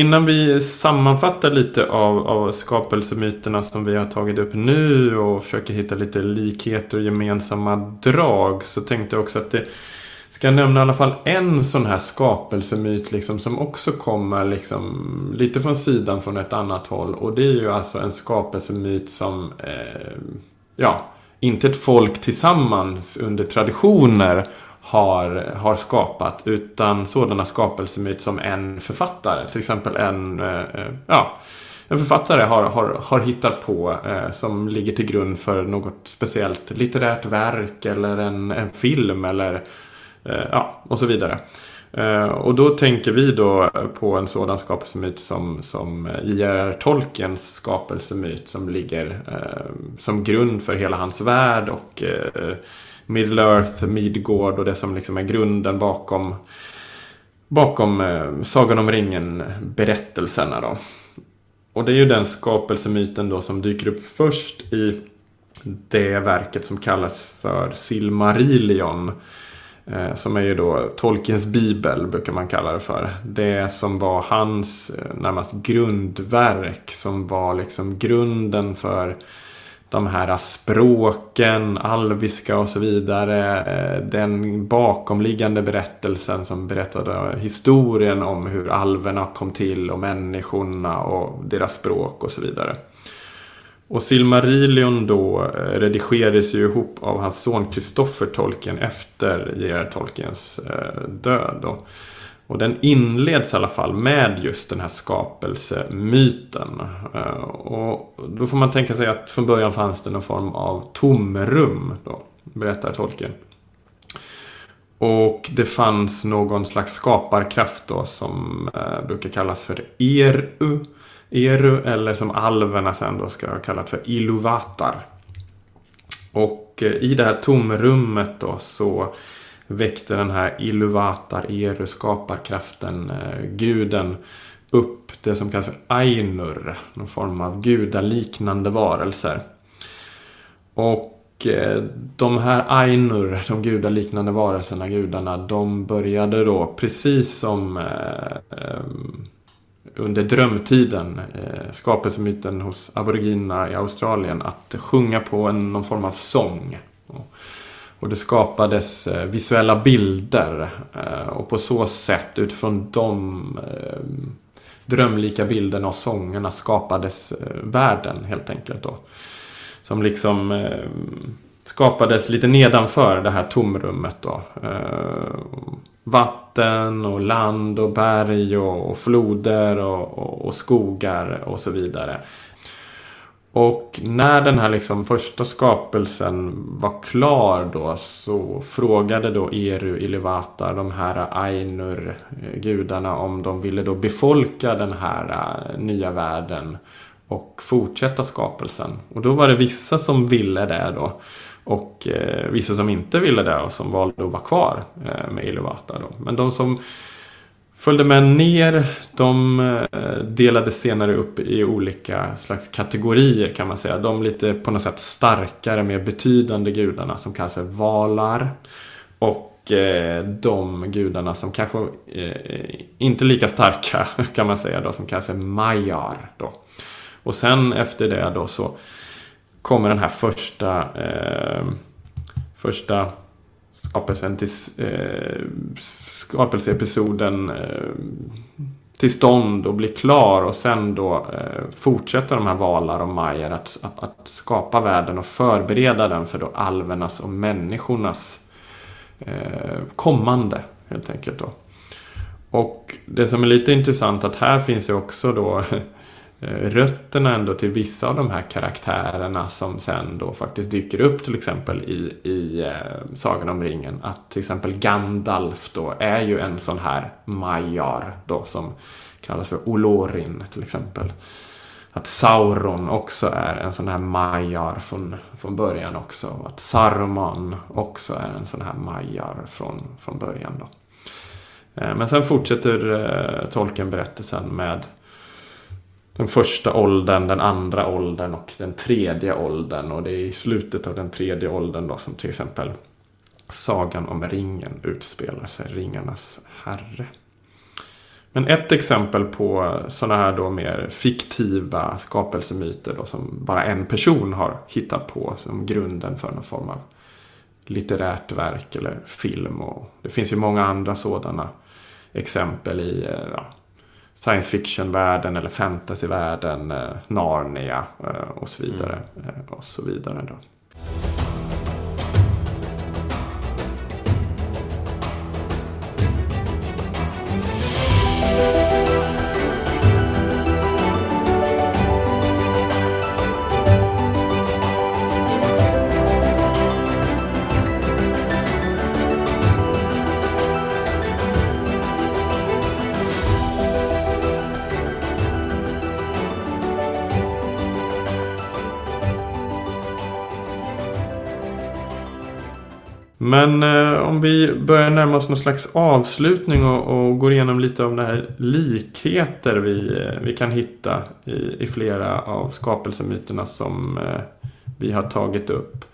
Innan vi sammanfattar lite av, av skapelsemyterna som vi har tagit upp nu och försöker hitta lite likheter och gemensamma drag så tänkte jag också att det ska nämna i alla fall en sån här skapelsemyt liksom, som också kommer liksom, lite från sidan från ett annat håll. Och det är ju alltså en skapelsemyt som, eh, ja, inte ett folk tillsammans under traditioner har, har skapat. Utan sådana skapelsemyt som en författare, till exempel en, eh, eh, ja, en författare har, har, har hittat på eh, som ligger till grund för något speciellt litterärt verk eller en, en film eller eh, ja, och så vidare. Eh, och då tänker vi då på en sådan skapelsemyt som, som J.R.R. Tolkiens skapelsemyt som ligger eh, som grund för hela hans värld och eh, Middle Earth, Midgård och det som liksom är grunden bakom bakom eh, Sagan om ringen-berättelserna. Då. Och det är ju den skapelsemyten då som dyker upp först i det verket som kallas för Silmarillion. Eh, som är ju då Tolkiens bibel brukar man kalla det för. Det som var hans eh, närmast grundverk som var liksom grunden för de här språken, alviska och så vidare. Eh, den bakomliggande berättelsen som berättade historien om hur alverna kom till och människorna och deras språk och så vidare. Och Silmarillion då eh, redigerades ju ihop av hans son Kristoffer Tolkien efter J.R. Tolkiens eh, död. Då. Och den inleds i alla fall med just den här skapelsemyten. Eh, och då får man tänka sig att från början fanns det någon form av tomrum, då, berättar Tolkien. Och det fanns någon slags skaparkraft då som eh, brukar kallas för Eru. Eru eller som alverna sen då ska kallat för Iluvatar. Och eh, i det här tomrummet då så väckte den här Iluvatar Eru, skaparkraften, eh, guden, upp det som kallas för Ainur, någon form av gudaliknande varelser. Och eh, de här Ainur, de gudaliknande varelserna, gudarna, de började då precis som eh, eh, under drömtiden, eh, skapelsemyten hos aboriginerna i Australien, att sjunga på en, någon form av sång. Och det skapades eh, visuella bilder. Eh, och på så sätt, utifrån de eh, drömlika bilderna och sångerna skapades världen helt enkelt. Då. Som liksom skapades lite nedanför det här tomrummet. Då. Vatten och land och berg och, floder och, och, och skogar och så vidare. Och när den här liksom första skapelsen var klar då så frågade då Eru Ilivata de här Ainur gudarna om de ville då befolka den här eh, nya världen och fortsätta skapelsen. Och då var det vissa som ville det då. Och eh, vissa som inte ville det och som valde att vara kvar eh, med Ilivata då. Men de som följde med ner. De eh, delades senare upp i olika slags kategorier kan man säga. De lite på något sätt starkare, mer betydande gudarna som kallas för valar. Och eh, de gudarna som kanske eh, inte lika starka kan man säga då, som kallas för majar. Då. Och sen efter det då så kommer den här första eh, första skapelsen till eh, skapelseepisoden eh, till stånd och bli klar och sen då eh, fortsätter de här Valar och Majer att, att, att, skapa världen och förbereda den för då alvernas och människornas eh, kommande helt enkelt då. Och det som är lite intressant att här finns ju också då Eh, rötterna ändå till vissa av de här karaktärerna som sen då faktiskt dyker upp till exempel i, i eh, Sagan om ringen. Att till exempel Gandalf då är ju en sån här Majar då som kallas för Olorin till exempel. Att Sauron också är en sån här Majar från, från början också. Att Saruman också är en sån här Majar från, från början då. Eh, men sen fortsätter eh, Tolkien berättelsen med den första åldern, den andra åldern och den tredje åldern. Och det är i slutet av den tredje åldern då som till exempel Sagan om ringen utspelar sig, Ringarnas herre. Men ett exempel på sådana här då mer fiktiva skapelsemyter då som bara en person har hittat på som grunden för någon form av litterärt verk eller film. Och det finns ju många andra sådana exempel i eh, ja, science fiction-världen eller fantasy-världen, eh, Narnia eh, och så vidare. Mm. Eh, och så vidare då. Men eh, om vi börjar närma oss någon slags avslutning och, och går igenom lite av de här likheter vi, eh, vi kan hitta i, i flera av skapelsemyterna som eh, vi har tagit upp.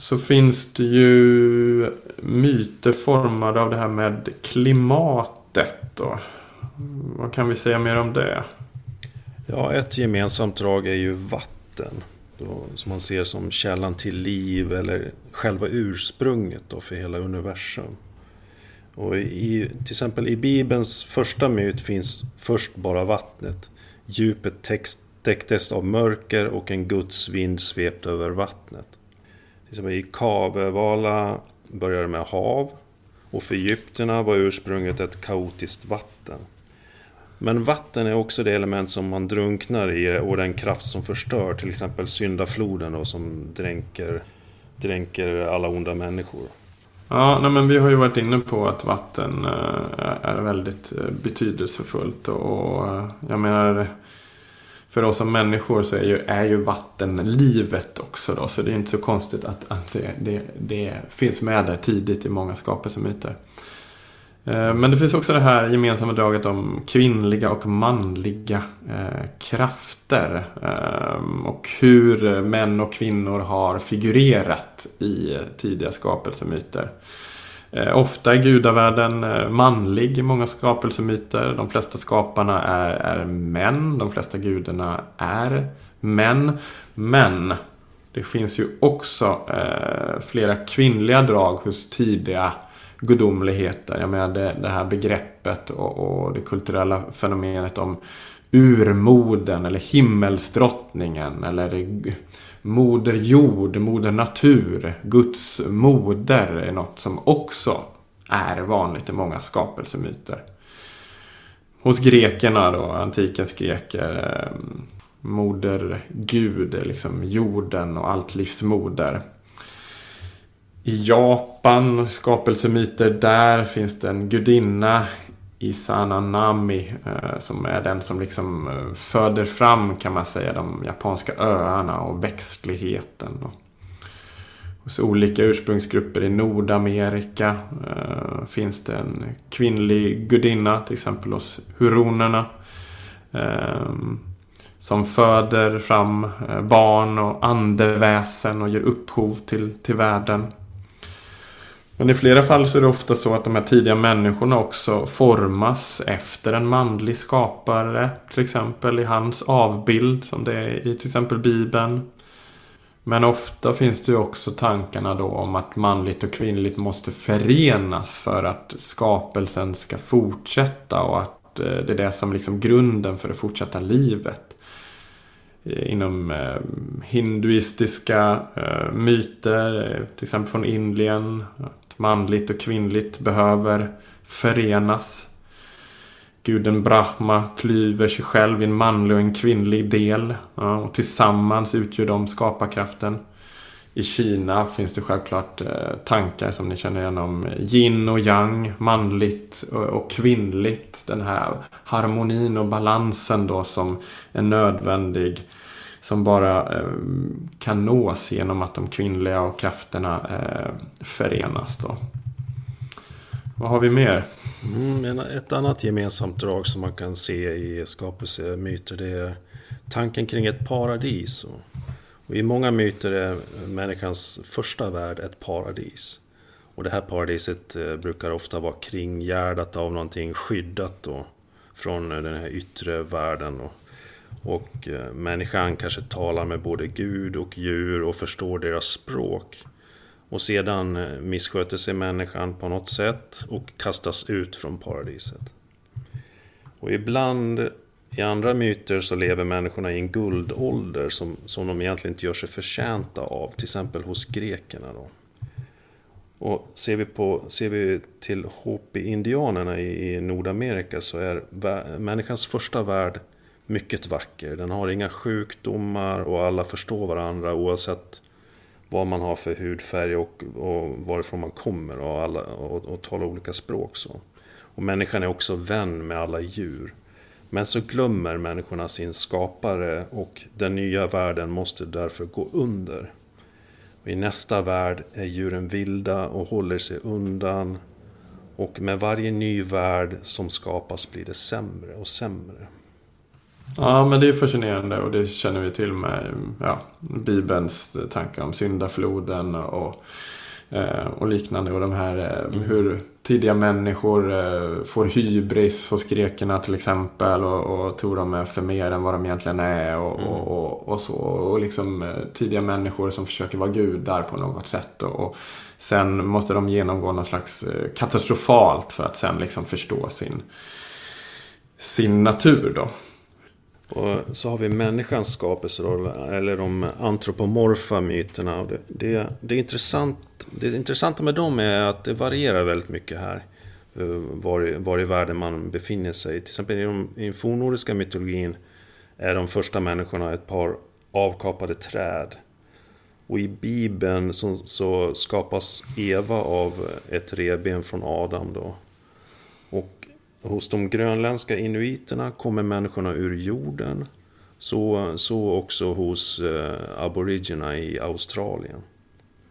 Så finns det ju myter formade av det här med klimatet. Då. Vad kan vi säga mer om det? Ja, ett gemensamt drag är ju vatten. Då, som man ser som källan till liv eller själva ursprunget då för hela universum. Och i, till exempel i Bibelns första myt finns först bara vattnet. Djupet text, täcktes av mörker och en Guds vind svepte över vattnet. Till exempel I Kavevala börjar det med hav och för egyptierna var ursprunget ett kaotiskt vatten. Men vatten är också det element som man drunknar i och den kraft som förstör, till exempel syndafloden då, som dränker, dränker alla onda människor. Ja, nej, men vi har ju varit inne på att vatten eh, är väldigt eh, betydelsefullt. Och eh, jag menar, för oss som människor så är ju, är ju vatten livet också. Då, så det är inte så konstigt att, att det, det, det finns med där tidigt i många skapelsemyter. Eh, men det finns också det här gemensamma draget om kvinnliga och manliga eh, krafter. Eh, och hur män och kvinnor har figurerat i tidiga skapelsemyter. Eh, ofta är gudavärlden eh, manlig i många skapelsemyter. De flesta skaparna är, är män. De flesta gudarna är män. Men det finns ju också flera kvinnliga drag hos tidiga gudomligheter. Jag menar det, det här begreppet och, och, det kulturella fenomenet om urmoden eller himmelsdrottningen eller moder jord, moder natur, Guds moder är något som också är vanligt i många skapelsemyter. Hos grekerna då, antikens greker, eh, moder Gud, liksom jorden och allt livs moder. I Japan, skapelsemyter, där finns det en gudinna Isana Nami. Eh, som är den som liksom eh, föder fram kan man säga de japanska öarna och växtligheten. Hos olika ursprungsgrupper i Nordamerika eh, finns det en kvinnlig gudinna, till exempel hos huronerna. Eh, som föder fram barn och andeväsen och ger upphov till, till världen. Men i flera fall så är det ofta så att de här tidiga människorna också formas efter en manlig skapare. Till exempel i hans avbild som det är i till exempel Bibeln. Men ofta finns det ju också tankarna då om att manligt och kvinnligt måste förenas för att skapelsen ska fortsätta och att eh, det är det som liksom grunden för det fortsatta livet. Eh, inom eh, hinduistiska myter, till exempel från Indien, manligt och kvinnligt behöver förenas. Guden Brahma klyver sig själv i en manlig och en kvinnlig del. Ja, och tillsammans utgör de skaparkraften. I Kina finns det självklart eh, tankar som ni känner igen om yin och yang, manligt och, och kvinnligt. Den här harmonin och balansen då som är nödvändig som bara eh, kan nås genom att de kvinnliga och krafterna eh, förenas. Då. Vad har vi mer? Mm, ett annat gemensamt drag som man kan se i skapelsemyter det är tanken kring ett paradis. Och I många myter är människans första värld ett paradis. Och det här paradiset eh, brukar ofta vara kringgärdat av någonting skyddat då, från den här yttre världen. Och eh, människan kanske talar med både Gud och djur och förstår deras språk. Och sedan eh, missköter sig människan på något sätt och kastas ut från paradiset. Och ibland i andra myter så lever människorna i en guldålder som, som de egentligen inte gör sig förtjänta av. Till exempel hos grekerna. Då. Och ser vi, på, ser vi till Hopi-indianerna i, i Nordamerika så är människans första värld mycket vacker. Den har inga sjukdomar och alla förstår varandra oavsett vad man har för hudfärg och, och varifrån man kommer och, alla, och, och talar olika språk. Så. Och människan är också vän med alla djur. Men så glömmer människorna sin skapare och den nya världen måste därför gå under. Och I nästa värld är djuren vilda och håller sig undan. Och med varje ny värld som skapas blir det sämre och sämre. Ja, men det är fascinerande och det känner vi till med ja, Bibelns tankar om syndafloden och, eh, och liknande. Och de här eh, hur tidiga människor eh, får hybris hos grekerna till exempel och, och tror de är för mer än vad de egentligen är och, mm. och, och, och, så. Och liksom tidiga människor som försöker vara gudar på något sätt. Och, sen måste de genomgå något slags katastrofalt för att sen liksom förstå sin, sin natur då. Och så har vi människans skapelseroll, eller de antropomorfa myterna. Det, det, det, är intressant, det intressanta med dem är att det varierar väldigt mycket här. Eh, var, var i världen man befinner sig. Till exempel i, i den fornnordiska mytologin är de första människorna ett par avkapade träd. Och i Bibeln så, så skapas Eva av ett reben från Adam då. Hos de grönländska inuiterna kommer människorna ur jorden. Så, så också hos eh, aboriginerna i Australien.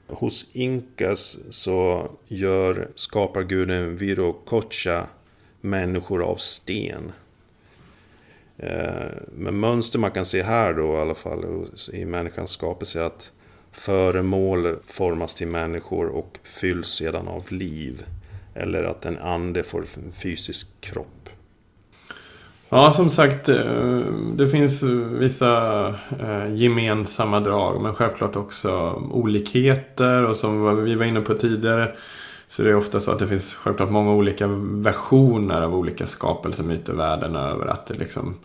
Hos inkas så gör skaparguden Virococha människor av sten. Eh, men mönster man kan se här då i alla fall i människans skapelse är att föremål formas till människor och fylls sedan av liv. Eller att en ande får en fysisk kropp. Ja, som sagt, eh, det finns vissa eh, gemensamma drag men självklart också olikheter och som vi var inne på tidigare så det är ofta så att det finns självklart många olika versioner av olika skapelsemyter världen över. Att det liksom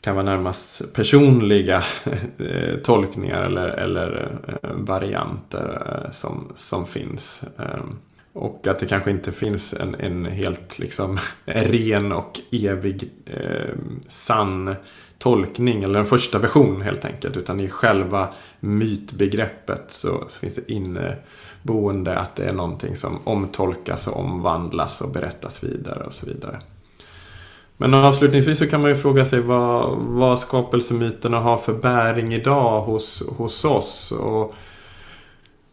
kan vara närmast personliga eh, tolkningar eller, eller varianter som, som finns. Ehm, och att det kanske inte finns en, en helt liksom ren och evig eh, sann tolkning, eller en första version helt enkelt. Utan i själva mytbegreppet så, så finns det inneboende att det är någonting som omtolkas och omvandlas och berättas vidare och så vidare. Men avslutningsvis så kan man ju fråga sig vad, vad skapelsemyterna har för bäring idag hos, hos oss. Och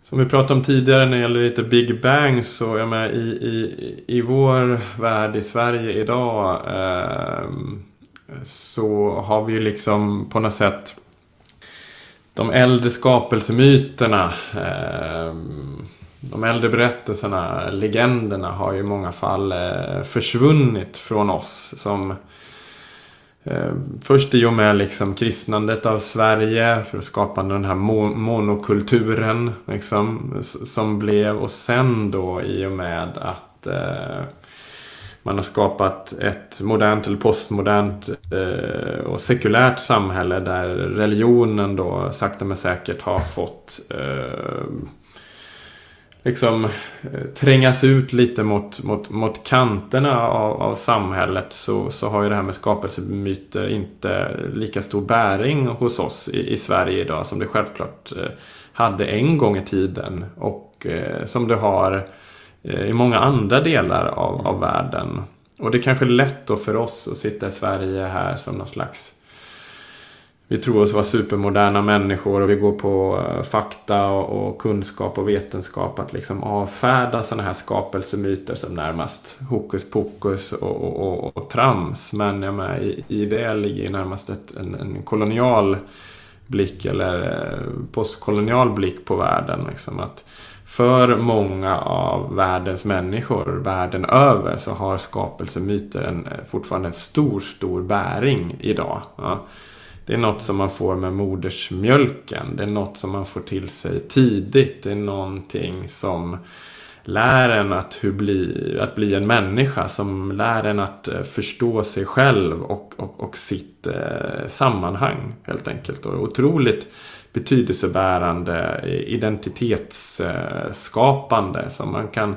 som vi pratade om tidigare när det gäller lite Big Bang så jag menar, i, i, i vår värld i Sverige idag eh, så har vi liksom på något sätt de äldre skapelsemyterna eh, de äldre berättelserna, legenderna har ju i många fall eh, försvunnit från oss. Som eh, Eh, först i och med liksom kristnandet av Sverige för att skapa den här monokulturen liksom, som blev. Och sen då i och med att eh, man har skapat ett modernt eller postmodernt eh, och sekulärt samhälle där religionen då sakta men säkert har fått eh, liksom eh, trängas ut lite mot, mot, mot kanterna av, av samhället så, så har ju det här med skapelsemyter inte lika stor bäring hos oss i, i Sverige idag som det självklart eh, hade en gång i tiden och eh, som det har eh, i många andra delar av, av världen. Och det är kanske lätt då för oss att sitta i Sverige här som någon slags vi tror oss vara supermoderna människor och vi går på eh, fakta och, kunskap och vetenskap att liksom avfärda sådana här skapelsemyter som närmast hokus pokus och, och, och, och trams. Men jag med, i, i det ligger närmast ett, en, en kolonial blick eller eh, postkolonial blick på världen. Liksom att för många av världens människor världen över så har skapelsemyter en, eh, fortfarande en stor, stor bäring idag. Ja. Det är något som man får med modersmjölken. Det är något som man får till sig tidigt. Det är någonting som lär en att, hur bli, att bli en människa. Som lär en att eh, förstå sig själv och, och, och sitt eh, sammanhang helt enkelt. Och otroligt betydelsebärande identitetsskapande som man kan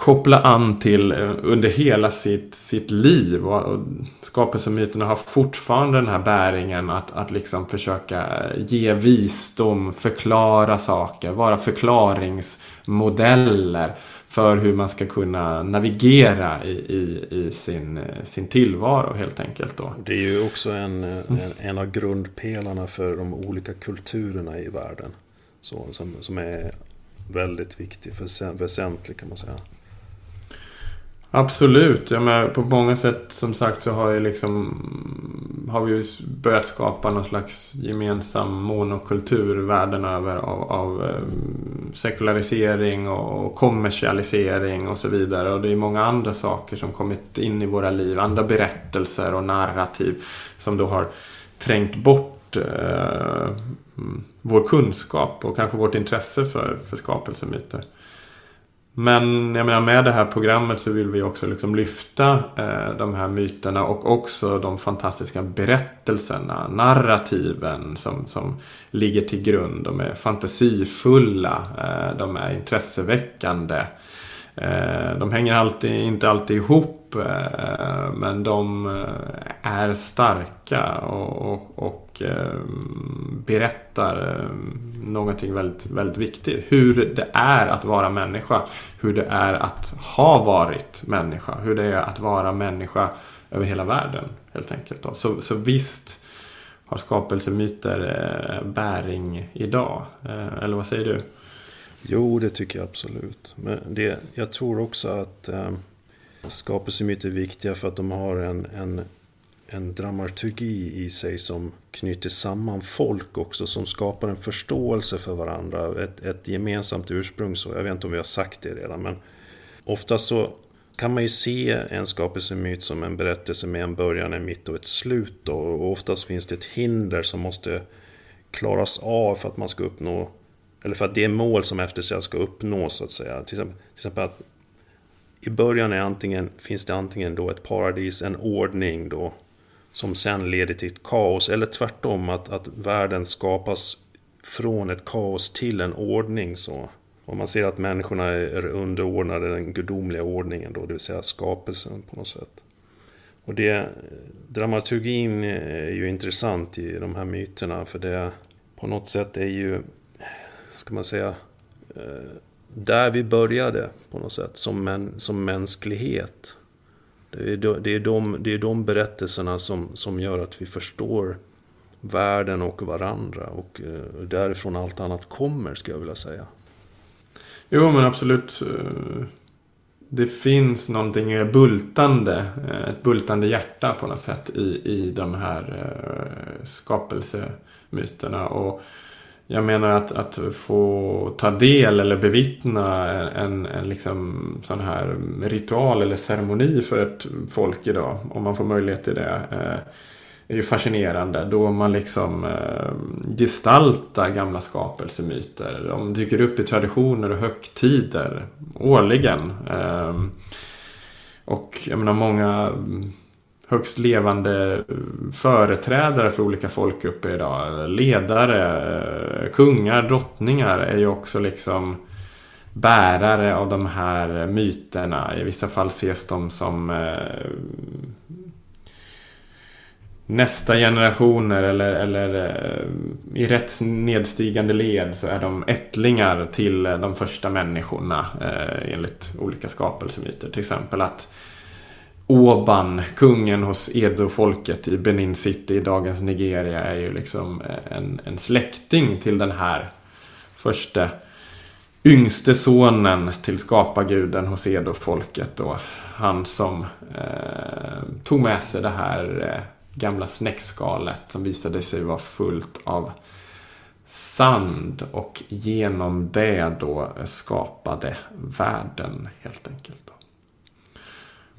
koppla an till eh, under hela sitt, sitt liv. Och, och skapelsemyterna har fortfarande den här bäringen att, att liksom försöka eh, ge visdom, förklara saker, vara förklaringsmodeller för hur man ska kunna navigera i, i, i sin, eh, sin tillvaro helt enkelt. Då. Det är ju också en, en, en av grundpelarna för de olika kulturerna i världen. Så, som, som är väldigt viktig, väsentlig kan man säga. Absolut. Ja, men på många sätt som sagt så har, liksom, har vi ju börjat skapa någon slags gemensam monokultur världen över av, av eh, sekularisering och kommersialisering och så vidare. Och det är många andra saker som kommit in i våra liv. Andra berättelser och narrativ som då har trängt bort eh, mm, vår kunskap och kanske vårt intresse för, för skapelsemyter. Men jag menar med det här programmet så vill vi också liksom lyfta eh, de här myterna och också de fantastiska berättelserna, narrativen som, som ligger till grund. De är fantasifulla, eh, de är intresseväckande. Eh, de hänger alltid, inte alltid ihop ihop. Eh, men de eh, är starka och, och, och eh, berättar någonting väldigt, väldigt viktigt. Hur det är att vara människa. Hur det är att ha varit människa. Hur det är att vara människa över hela världen helt enkelt. Så, så visst har skapelsemyter bäring idag. Eller vad säger du? Jo, det tycker jag absolut. Men det, jag tror också att eh, skapelsemyter är viktiga för att de har en, en, en dramaturgi i sig som knyter samman folk också. Som skapar en förståelse för varandra. Ett, ett gemensamt ursprung. Så jag vet inte om vi har sagt det redan. Men ofta så kan man ju se en skapelsemyt som en berättelse med en början, en mitt och ett slut. Då. Och oftast finns det ett hinder som måste klaras av för att man ska uppnå eller för att det mål som eftersträvas ska uppnås så att säga. Till exempel, till exempel att i början är antingen, finns det antingen då ett paradis, en ordning då som sen leder till ett kaos eller tvärtom att, att världen skapas från ett kaos till en ordning. Så. Och man ser att människorna är underordnade den gudomliga ordningen då, det vill säga skapelsen på något sätt. Och det, dramaturgin är ju intressant i de här myterna för det på något sätt är ju, ska man säga, eh, där vi började på något sätt som, män, som mänsklighet. Det är, de, det, är de, det är de berättelserna som, som gör att vi förstår världen och varandra och eh, därifrån allt annat kommer, skulle jag vilja säga. Jo, men absolut. Eh, det finns någonting bultande, eh, ett bultande hjärta på något sätt i, i de här skapelsemyterna. Och jag menar att, att få ta del eller bevittna en, en liksom sån här ritual eller ceremoni för ett folk idag, om man får möjlighet till det, eh, är ju fascinerande. Då man liksom eh, gestaltar gamla skapelsemyter. De dyker upp i traditioner och högtider årligen. Ehm, och jag menar många högst levande eh, företrädare för olika folkgrupper idag. Ledare, eh, kungar, drottningar är ju också liksom bärare av de här myterna. I vissa fall ses de som eh, nästa generationer eller, eller eh, i rätt nedstigande led så är de ättlingar till de första människorna eh, enligt olika skapelsemyter. Till exempel att Oban, kungen hos Edo-folket i Benin City i dagens Nigeria är ju liksom eh, en, en släkting till den här första yngste sonen till skaparguden hos Edo-folket. Han som eh, tog med sig det här eh, gamla snäckskalet som visade sig vara fullt av sand och genom det då skapade världen helt enkelt.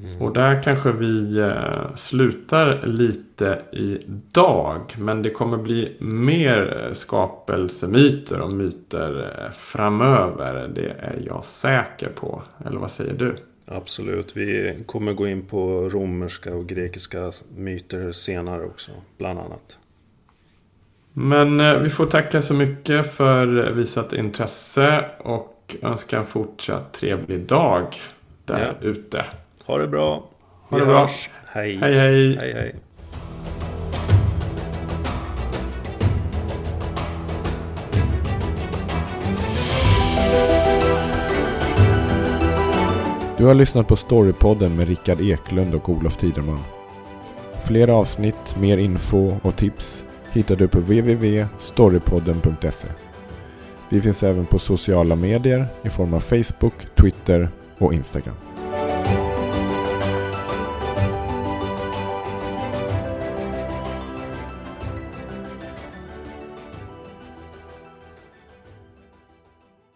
Mm. Och där kanske vi eh, slutar lite idag. Men det kommer bli mer skapelsemyter och myter eh, framöver. Det är jag säker på. Eller vad säger du? Absolut. Vi kommer gå in på romerska och grekiska myter senare också, bland annat. Men eh, vi får tacka så mycket för visat intresse och önska en fortsatt trevlig dag där ja. ute. Ha det bra. Ha det bra. Hej. Hej, hej. hej, hej. Du har lyssnat på Storypodden med Rickard Eklund och Olof Tiderman. Fler avsnitt, mer info och tips hittar du på www.storypodden.se. Vi finns även på sociala medier i form av Facebook, Twitter och Instagram.